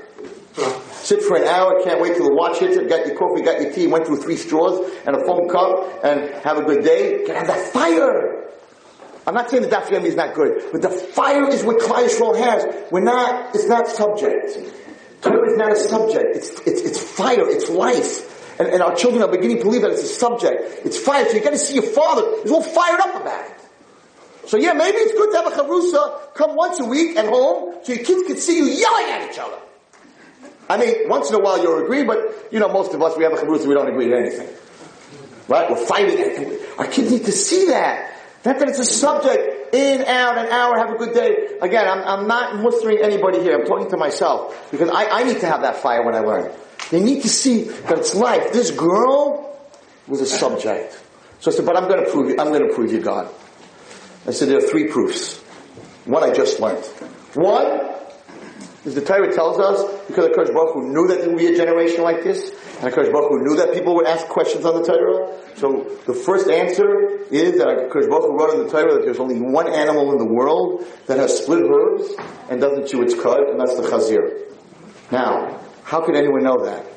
B: Sit for an hour, can't wait till the watch hits it, got your coffee, got your tea, went through three straws and a foam cup and have a good day. Can have that fire. I'm not saying the Daf Yomi is not good, but the fire is what Klal Yisrael has. We're not, it's not subject. Torah is not a subject. It's, it's, it's fire, it's life. And, and our children are beginning to believe that it's a subject. It's fire, so you gotta see your father. He's all fired up about it. So yeah, maybe it's good to have a chavrusa come once a week at home so your kids can see you yelling at each other. I mean, once in a while you'll agree, but you know, most of us, we have a chavrusa, we don't agree to anything. Right? We're fighting. Our kids need to see that. Not that it's a subject, in, out, an hour, have a good day. Again, I'm, I'm not mustering anybody here. I'm talking to myself. Because I, I need to have that fire when I learn. They need to see that it's life. This girl was a subject. So I said, but I'm going to prove you, I'm going to prove you God. I said, there are three proofs. One I just learned. One is the Torah tells us because the Kodesh Baruch Hu knew that there would be a generation like this, and the Kodesh Baruch Hu knew that people would ask questions on the Torah. So the first answer is that the Kodesh Baruch Hu wrote in the Torah that there's only one animal in the world that has split hooves and doesn't chew its cud, and that's the chazir. Now, how could anyone know that?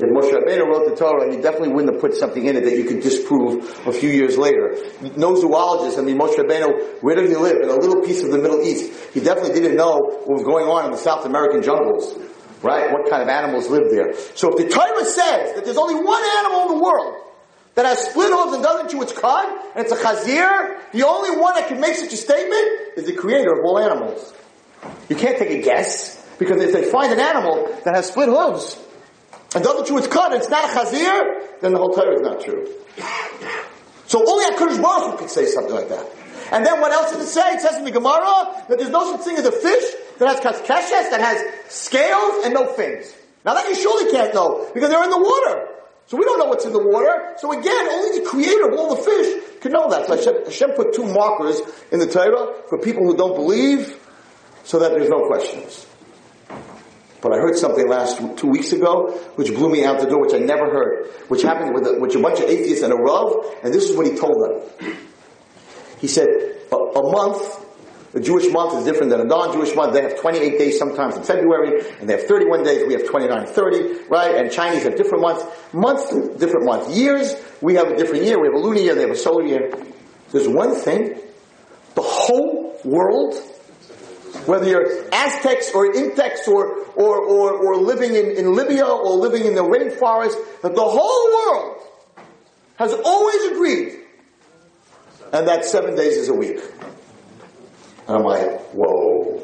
B: If Moshe Rabbeinu wrote the Torah, he definitely wouldn't have put something in it that you could disprove a few years later. No zoologist, I mean, Moshe Rabbeinu, where did he live? In a little piece of the Middle East. He definitely didn't know what was going on in the South American jungles. Right? What kind of animals live there. So if the Torah says that there's only one animal in the world that has split hooves and doesn't chew its cud, and it's a chazir, the only one that can make such a statement is the creator of all animals. You can't take a guess, because if they find an animal that has split hooves, and chew its cud, and it's not a chazir, then the whole Torah is not true. So only HaKadosh Baruch Hu could say something like that. And then what else does it say? It says in the Gemara that there's no such thing as a fish that has kaskeshes, that has scales and no fins. Now that you surely can't know, because they're in the water. So we don't know what's in the water. So again, only the creator of all the fish can know that. So Hashem, Hashem put two markers in the Torah for people who don't believe, so that there's no questions. But I heard something last two weeks ago, which blew me out the door, which I never heard, which happened with a, which a bunch of atheists and a Rav, and this is what he told them. He said, a, a month, a Jewish month is different than a non-Jewish month. They have 28 days sometimes in February, and they have 31 days. We have 29, 30, right? And Chinese have different months. Months, different months. Years, we have a different year. We have a lunar year, they have a solar year. There's one thing, the whole world whether you're Aztecs or Intecs or, or, or, or living in, in Libya or living in the rainforest, that the whole world has always agreed, and that seven days is a week. And I'm like, whoa.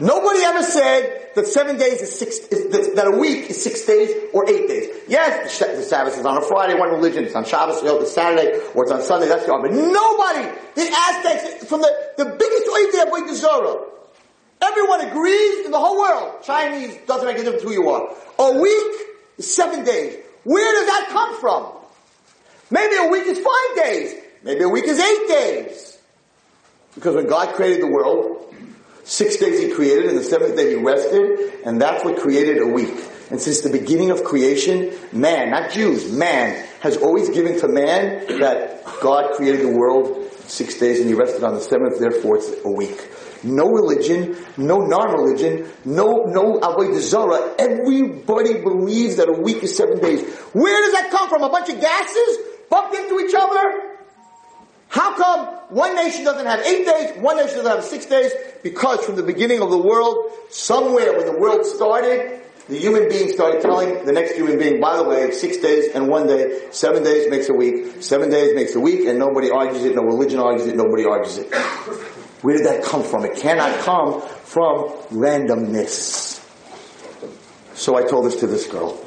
B: Nobody ever said that seven days is six, is, that a week is six days or eight days. Yes, the Sabbath is on a Friday, one religion, it's on Shabbos, you know, it's Saturday, or it's on Sunday, that's the But nobody, the Aztecs, from the, the biggest Oidia Boy Zorah, everyone agrees in the whole world, Chinese, doesn't make a difference who you are. A week is seven days. Where does that come from? Maybe a week is five days. Maybe a week is eight days. Because when God created the world, Six days he created, and the seventh day he rested, and that's what created a week. And since the beginning of creation, man, not Jews, man, has always given to man that God created the world six days and he rested on the seventh, therefore it's a week. No religion, no non-religion, no, no Avodah Zarah. Everybody believes that a week is seven days. Where does that come from? A bunch of gases bumped into each other? How come one nation doesn't have eight days, one nation doesn't have six days? Because from the beginning of the world, somewhere when the world started, the human being started telling the next human being, by the way, six days and one day, seven days makes a week, seven days makes a week, and nobody argues it, no religion argues it, nobody argues it. Where did that come from? It cannot come from randomness. So I told this to this girl.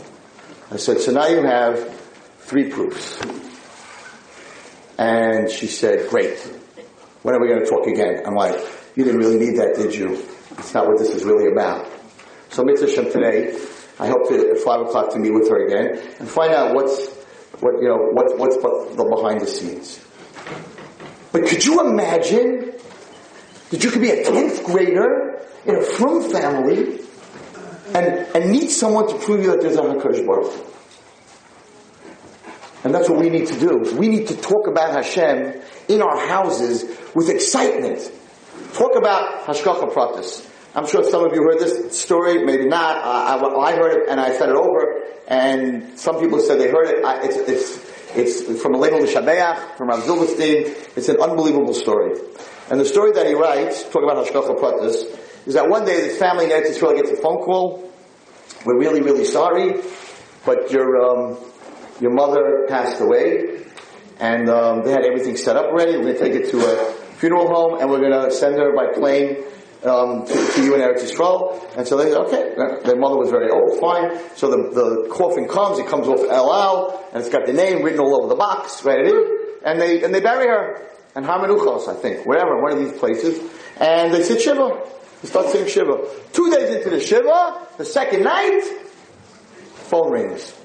B: I said, so now you have three proofs. And she said, great. When are we going to talk again? I'm like, you didn't really need that, did you? It's not what this is really about. So Mitzvah today, I hope to, at 5 o'clock to meet with her again and find out what's, what, you know, what's, what's the behind the scenes. But could you imagine that you could be a 10th grader in a frum family and, and need someone to prove you that there's a HaKadosh Baruch and that's what we need to do. We need to talk about Hashem in our houses with excitement. Talk about Hashgacha Pratis. I'm sure some of you heard this story, maybe not. I, I, heard it and I said it over, and some people said they heard it. I, it's, it's, it's from Aleinu L'Shabeach, from Rav Zilberstein. It's an unbelievable story. And the story that he writes, talking about Hashgacha Pratis, is that one day this family in Eretz Yisrael gets a phone call. We're really, really sorry, but your um, your mother passed away, and um, they had everything set up already. We're going to take it to a funeral home, and we're going to send her by plane um, to, to, you in Eretz Yisrael. And so they said, okay. Their mother was very old, fine. So the, the coffin comes, it comes off El Al, and it's got the name written all over the box, right? And they, and they bury her. And Har Menuchos, I think, wherever, one of these places. And they said Shiva. They start saying Shiva. Two days into the Shiva, the second night, phone rings.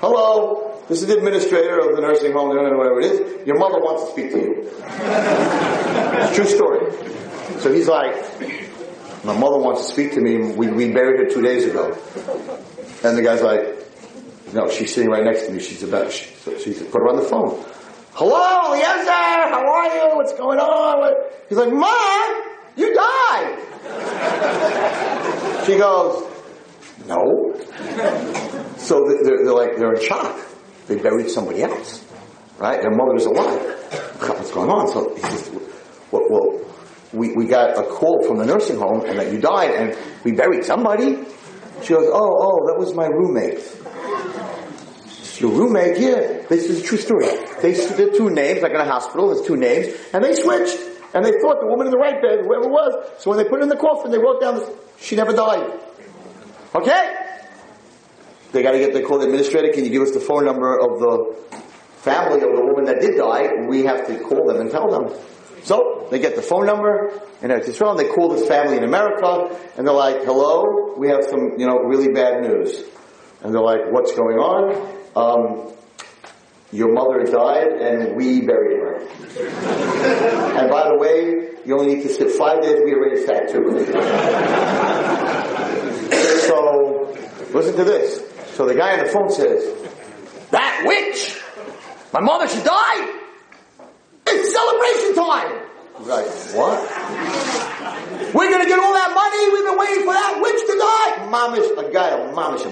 B: Hello, this is the administrator of the nursing home, whatever it is. Your mother wants to speak to you. it's true story. So he's like, my mother wants to speak to me. We, we buried her two days ago. And the guy's like, no, she's sitting right next to me. She's about, she, so she said, put her on the phone. Hello, Eliezer, how are you? What's going on? He's like, Mom, you died. she goes, no. So they're, they're like, they're in shock. They buried somebody else, right? Their mother is alive. What's going on? So he says, well, well we, we got a call from the nursing home and that you died and we buried somebody. She goes, oh, oh, that was my roommate. Your roommate? Yeah. This is a true story. They, there two names, like in a hospital, there's two names, and they switched. And they thought the woman in the right bed, whoever it was. So when they put her in the coffin, they wrote down she never died. Okay? They got to get, the administrator, can you give us the phone number of the family of the woman that did die? We have to call them and tell them. So they get the phone number in Eretz Yisrael, and they call this family in America, and they're like, "Hello, we have some, you know, really bad news." And they're like, "What's going on?" Um, your mother died, and we buried her. and by the way, you only need to sit five days. We already sat two. listen to this. So the guy on the phone says, that witch, my mother, she died. It's celebration time. Like, what? We're gonna get all that money. We've been waiting for that witch to die. Mamish, a guy, a mamish,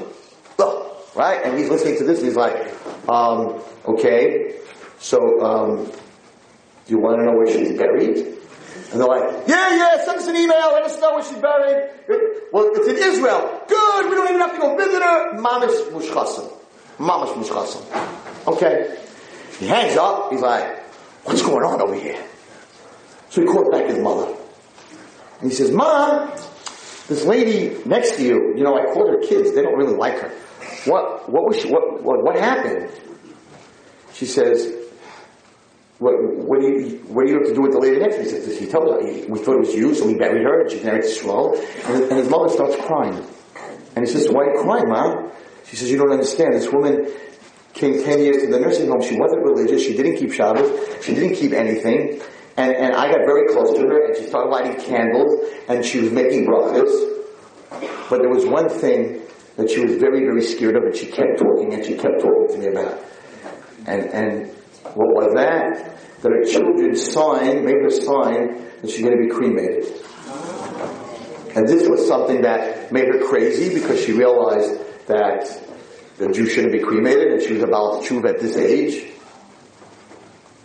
B: a, right? And he's listening to this. And he's like, um, okay. So, um, do you want to know where she's buried? And they're like, yeah, yeah, send us an email, let us know where she's buried. Well, it's in Israel. Good, we don't even have to go visit her. Mamish mushchasim. Mamish mushchasim. Okay. He hangs up, he's like, what's going on over here? So he calls back his mother. And he says, Mom, this lady next to you, you know, I called her kids, they don't really like her. What, what was she, what, what, what happened? She says, what, what, do you, what do you have to do with the lady next to? He says, he told her, we thought it was you, so we buried her, and she's married to Shmuel. And, and his mother starts crying. And he says, why crying, mom? She says, you don't understand. This woman came 10 years to the nursing home. She wasn't religious. She didn't keep Shabbos. She didn't keep anything. And, and I got very close to her, and she started lighting candles, and she was making brachas. But there was one thing that she was very, very scared of, and she kept talking, and she kept talking to me about. And, and what was that? That her children signed, made her sign that she's going to be cremated. And this was something that made her crazy because she realized that the Jew shouldn't be cremated and she was about to choose at this age.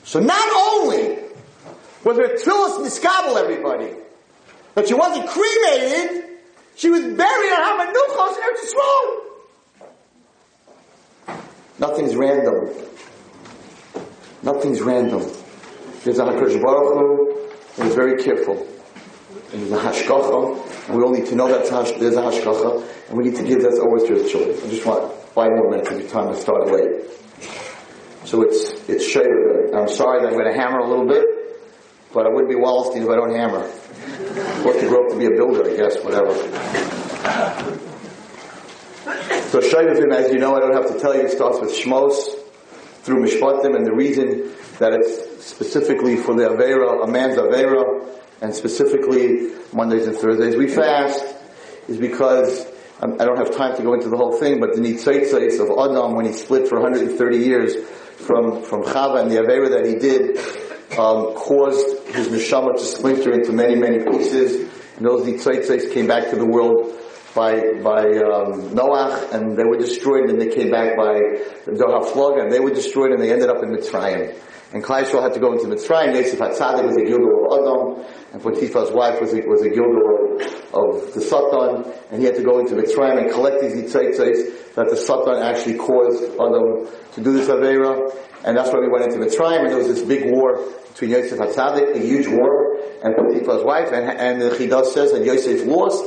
B: So not only was her tefillas miskabel everybody, but she wasn't cremated, she was buried on Hamanuchos Eretz Yisrael. Nothing's random. Nothing's random. There's a HaKadosh Baruch Hu is very careful. And there's a hashgacha, and we all need to know that there's a hashgacha, and we need to give that always to his children. I just want five more minutes of your time. I started late. So it's, it's Shaver. I'm sorry that I'm going to hammer a little bit, but I wouldn't be Wallerstein if I don't hammer. Or to grow up to be a builder, I guess, whatever. So Shovavim, as you know, I don't have to tell you, it starts with Shmos through Mishpatim, and the reason that it's specifically for the Avera, a man's Avera, and specifically Mondays and Thursdays we fast, is because um, I don't have time to go into the whole thing, but the Nitzaitzais of Adam, when he split for 130 years from, from Chava and the Avera that he did, um, caused his neshama to splinter into many, many pieces. And those Nitzaitzais came back to the world by by um, Noach, and they were destroyed, and they came back by the Haflag, and they were destroyed, and they ended up in Mitzrayim. And Klal had to go into Mitzrayim. Yosef HaTzadik was a Gilgul of Adam, and Potiphar's wife was a, was a Gilgul of, the Satan, and he had to go into Mitzrayim and collect these Nitzaitzais that the Satan actually caused Adam to do this Avera. And that's why we went into Mitzrayim, and there was this big war between Yosef HaTzadik, a huge war, and Potiphar's wife, and, and the Chidah says that Yosef lost,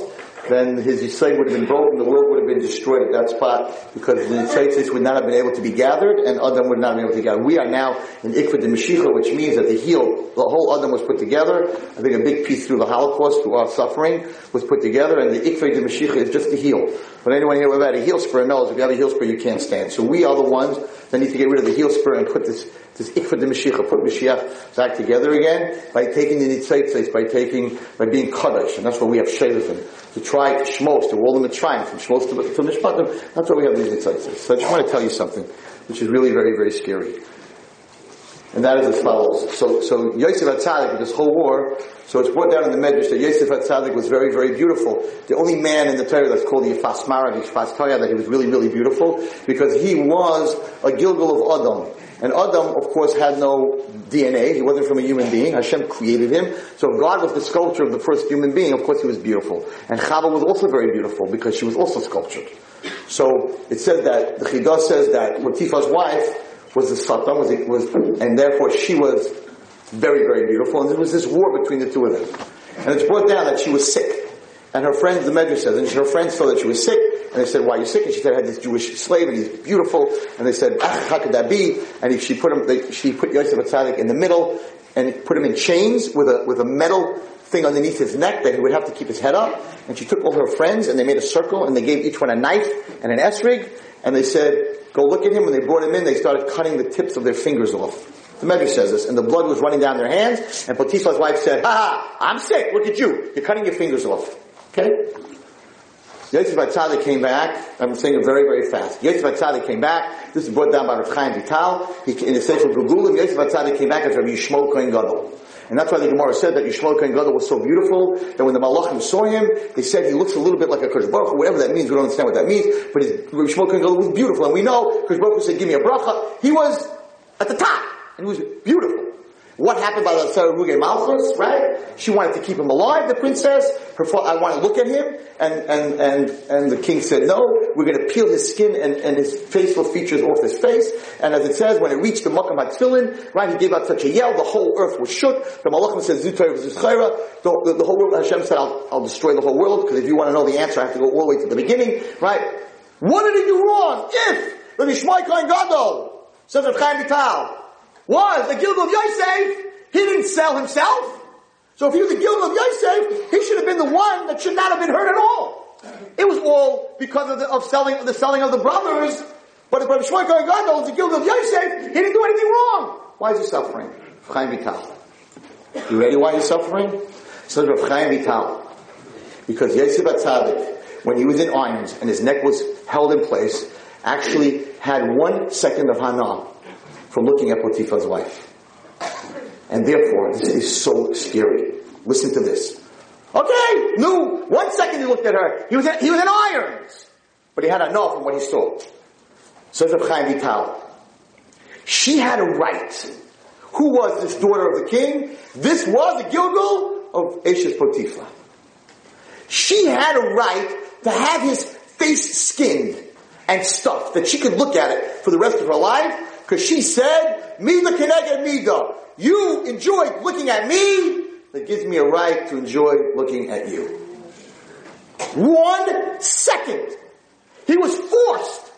B: then his Yisrael would have been broken, the world would have been destroyed at that spot because the Yitzhak would not have been able to be gathered and Adam would not have been able to gather. We are now in Ikvad de Mashiach, which means that the heel, the whole Adam was put together. I think a big piece through the Holocaust, through our suffering, was put together and the Ikvad de Mashiach is just the heel. But anyone here without a heel spur knows if you have a heel spur you can't stand. So we are the ones that need to get rid of the heel spur and put this this ikva de Mashiach, put Mashiach back together again by taking the nitzaitzais, by taking, by being kaddish, and that's why we have shavim to try shmos, to roll them to try from shmos to, to mishpatim. That's why we have these nitzaitzais. So I just want to tell you something, which is really very, very scary. And that is as follows. So, so Yosef HaTzadik, this whole war, so it's brought down in the Medrash that Yosef HaTzadik was very, very beautiful. The only man in the Torah that's called the Yifas Mara, that he was really, really beautiful, because he was a Gilgul of Adam. And Adam, of course, had no DNA. He wasn't from a human being. Hashem created him. So God was the sculptor of the first human being, of course he was beautiful. And Chava was also very beautiful because she was also sculptured. So it says that, the Chidah says that Potiphar's wife was the Satan, was, was, and therefore she was very, very beautiful. And there was this war between the two of them. And it's brought down that she was sick. And her friends, the Medrash says, and her friends saw that she was sick, and they said, why are you sick? And she said, I had this Jewish slave, and he's beautiful. And they said, ah, how could that be? And he, she put him, they, she put Yosef HaTzadik in the middle, and put him in chains with a, with a metal thing underneath his neck that he would have to keep his head up. And she took all her friends, and they made a circle, and they gave each one a knife and an esrig, and they said, go look at him. When they brought him in, they started cutting the tips of their fingers off. The Medrash says this, and the blood was running down their hands, and Potiphar's wife said, ha ha, I'm sick, look at you, you're cutting your fingers off. Okay? Yosef HaTzadik came back. I'm saying it very, very fast. Yosef HaTzadik came back. This is brought down by Rav Chaim Vital. He, in the Sefer Gilgulim, Yosef HaTzadik came back as Rabbi Yishmael Kohen Gadol. And that's why the Gemara said that Yishmael Kohen Gadol was so beautiful that when the Malachim saw him, they said he looks a little bit like a Kosh Baruch whatever that means. We don't understand what that means. But his, Yishmael Kohen Gadol was beautiful. And we know Kosh Baruch said, give me a bracha. He was at the top. And he was beautiful. What happened by the Saruge Malchus, right? She wanted to keep him alive, the princess. Her fa- I want to look at him. And, and, and, and the king said, no, we're going to peel his skin and, and his facial features off his face. And as it says, when it reached the Makam HaTfilin, right, he gave out such a yell, the whole earth was shook. The Malachim said, Zutayr Zuchaira. The, the, whole world, Hashem said, I'll, I'll destroy the whole world, because if you want to know the answer, I have to go all the way to the beginning, right? What did he do wrong? If the Mishmai Kohen Gadol, says Reb Chaim was the Gilgul of Yosef, he didn't sell himself. So if he was the Gilgul of Yosef, he should have been the one that should not have been hurt at all. It was all because of the, of selling, the selling of the brothers. But if Rabbi Shmuel Kohen Gadol was the Gilgal of Yosef, he didn't do anything wrong. Why is he suffering? Chaim Vital. You ready why he's suffering? So Rav Chaim Vital. Because Yosef HaTzadik, when he was in irons and his neck was held in place, actually had one second of hana from looking at Potiphar's wife. And therefore, this is so scary. Listen to this. Okay, no, one second he looked at her. He was in, he was in irons. But he had enough from what he saw. Says Reb Chaim Vital. She had a right. Who was this daughter of the king? This was the Gilgul of Eshes Potiphar. She had a right to have his face skinned and stuffed, that she could look at it for the rest of her life, because she said, Mida Keneged Mida. You enjoyed looking at me, that gives me a right to enjoy looking at you. One second. He was forced.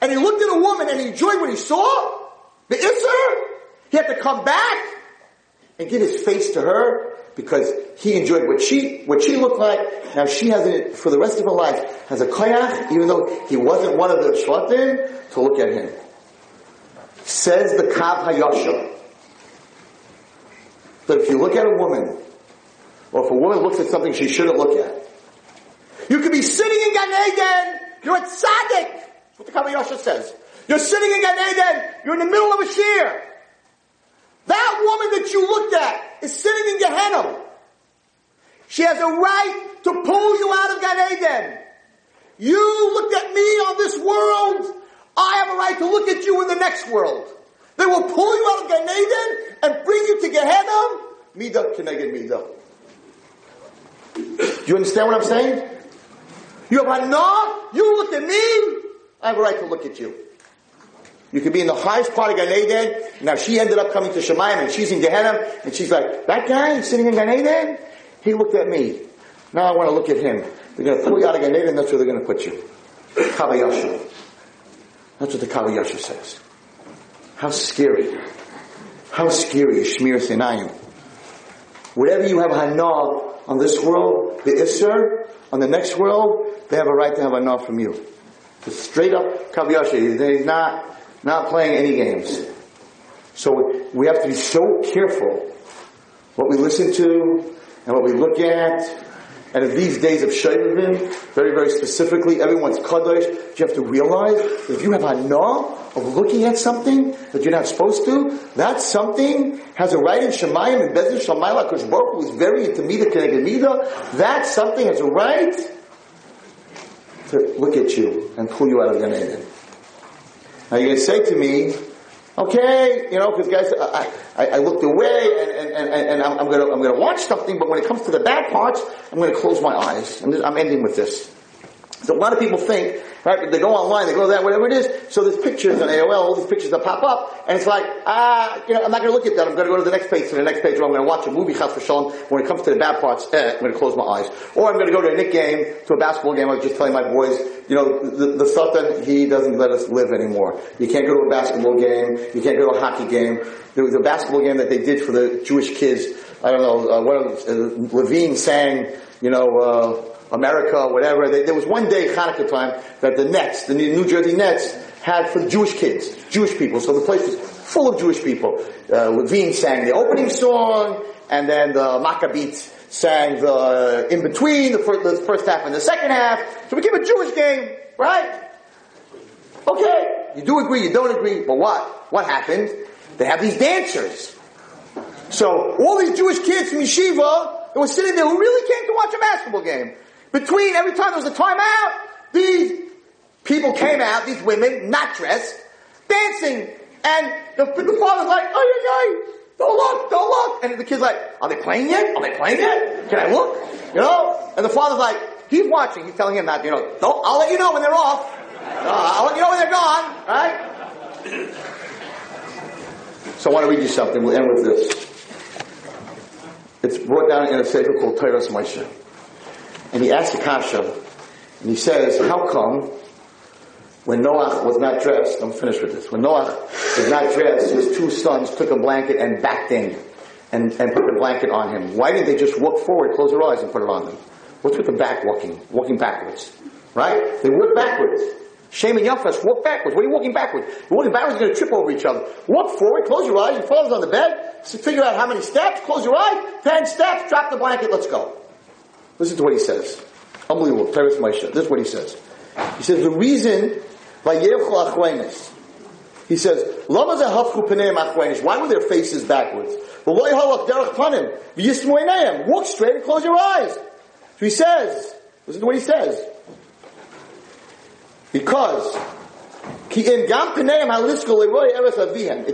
B: And he looked at a woman and he enjoyed what he saw. The Isser. He had to come back and give his face to her because he enjoyed what she what she looked like. Now she has it for the rest of her life has a koyach, even though he wasn't one of the shvatim, to look at him. Says the Kav HaYashar that if you look at a woman, or if a woman looks at something she shouldn't look at, you could be sitting in Gan Eden, you're at Tzaddik. That's what the Kav HaYashar says. You're sitting in Gan Eden, you're in the middle of a shear. That woman that you looked at is sitting in Gehenna. She has a right to pull you out of Gan Eden. You looked at me on this world. I have a right to look at you in the next world. They will pull you out of Gan Eden and bring you to Gehenna. Mida keneged mida. Do you understand what I'm saying? You have Hana, you looked at me, I have a right to look at you. You could be in the highest part of Gan Eden. Now she ended up coming to Shamayim and she's in Gehenna and she's like, that guy sitting in Gan Eden, he looked at me. Now I want to look at him. They're going to pull you out of Gan Eden, that's where they're going to put you. Kav HaYashar. That's what the Kav HaYashar says. How scary. How scary is Shmiras Einayim. Whatever you have Hana on this world, the Isser, on the next world, they have a right to have Hana from you. It's straight up Kav HaYashar. He's not, not playing any games. So we have to be so careful what we listen to and what we look at. And in these days of Shovavim, very, very specifically, everyone's Kadosh, you have to realize if you have a na of looking at something that you're not supposed to, that something has a right in Shamayim and Bezin Shamayla Kosh Baruch who is very into Mida Keneged Mida, that something has a right to look at you and pull you out of Gan Eden. Now you're going to say to me, okay, you know, because guys, I, I, I, looked away and, and, and, and I'm, I'm going to I'm to watch something, but when it comes to the bad parts, I'm going to close my eyes. I'm, just, I'm ending with this. So a lot of people think, right, they go online, they go that, whatever it is, so there's pictures on AOL, all these pictures that pop up, and it's like, ah, you know, I'm not to look at that, I'm to go to the next page, to the next page, or I'm to watch a movie, Chas V'Shalom, when it comes to the bad parts, eh, I'm to close my eyes. Or I'm to go to a Knicks game, to a basketball game, I was just telling my boys, you know, the, the Sultan, he doesn't let us live anymore. You can't go to a basketball game, you can't go to a hockey game. There was a basketball game that they did for the Jewish kids, I don't know, uh, of, uh, Levine sang, you know, uh, America, whatever. They, there was one day, Hanukkah time, that the Nets, the New Jersey Nets, had for Jewish kids, Jewish people. So the place was full of Jewish people. Uh, Levine sang the opening song, and then the Maccabeats sang the in between the first, the first half and the second half. So we became a Jewish game, right? Okay, you do agree, you don't agree, but what? What happened? They have these dancers. So all these Jewish kids from yeshiva that were sitting there who really came to watch a basketball game. Between every time there was a timeout, these people came out, these women, not dressed, dancing. And the, the father's like, oh, yeah, yeah, don't look, don't look. And the kid's like, are they playing yet? Are they playing yet? Can I look? You know? And the father's like, he's watching. He's telling him that, you know, don't, I'll let you know when they're off. Uh, I'll let you know when they're gone, right? So I want to read you something. We'll end with this. It's brought down in a sefer called Toras Moshe. And he asks the Kasha, and he says, how come when Noach was not dressed, I'm finished with this, when Noach was not dressed, his two sons took a blanket and backed in and, and put the blanket on him. Why didn't they just walk forward, close their eyes, and put it on them? What's with the back walking? Walking backwards. Right? They walk backwards. Shem and Yafas, walk backwards. What are you walking backwards? You're walking backwards, you're going to trip over each other. Walk forward, close your eyes, your father's on the bed, so figure out how many steps, close your eyes, ten steps, drop the blanket, let's go. Listen to what he says. Unbelievable. Toras Moshe. This is what he says. He says, the reason he says, Why were their faces backwards? Walk straight and close your eyes. So he says, listen to what he says. Because it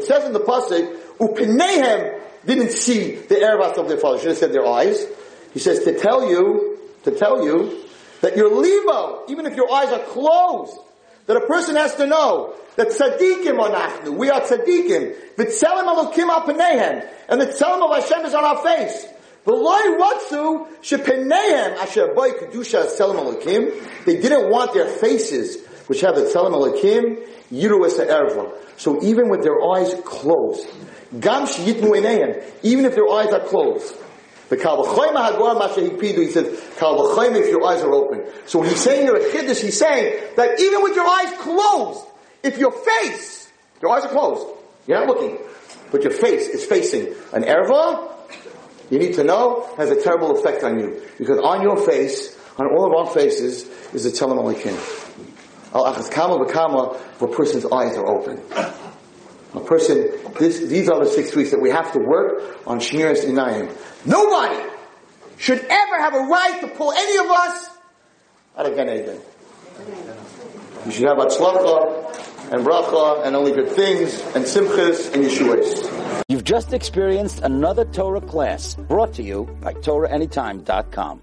B: says in the pasuk, upinehem didn't see the erev of their father. Should have said their eyes. He says to tell you, to tell you that your levo, even if your eyes are closed, that a person has to know that tzaddikim anachnu, we are tzaddikim, v'tzelem alokim al and the tzelem of Hashem is on our face. V'loy ratzu shepenehem asher boy kedusha tzelem alokim, they didn't want their faces, which have the tzelem alokim, yiru es erva. So even with their eyes closed, gam sheyitnu enehem, even if their eyes are closed, the Kalvachoyma Hagor Mashahipidu, he says, Kalvachoyma if your eyes are open. So when he's saying here at Chiddush, he's saying that even with your eyes closed, if your face, your eyes are closed, you're not looking, but your face is facing an erva, you need to know has a terrible effect on you. Because on your face, on all of our faces, is the Tzelem Alokim. Al Achaz Kama B'Kama, if a person's eyes are open. A person, this, these are the six weeks that we have to work on Shmiras Einayim. Nobody should ever have a right to pull any of us out of Gan Eden. You should have atzlacha and bracha and only good things and simchas and yeshuas.
A: You've just experienced another Torah class brought to you by TorahAnytime.com.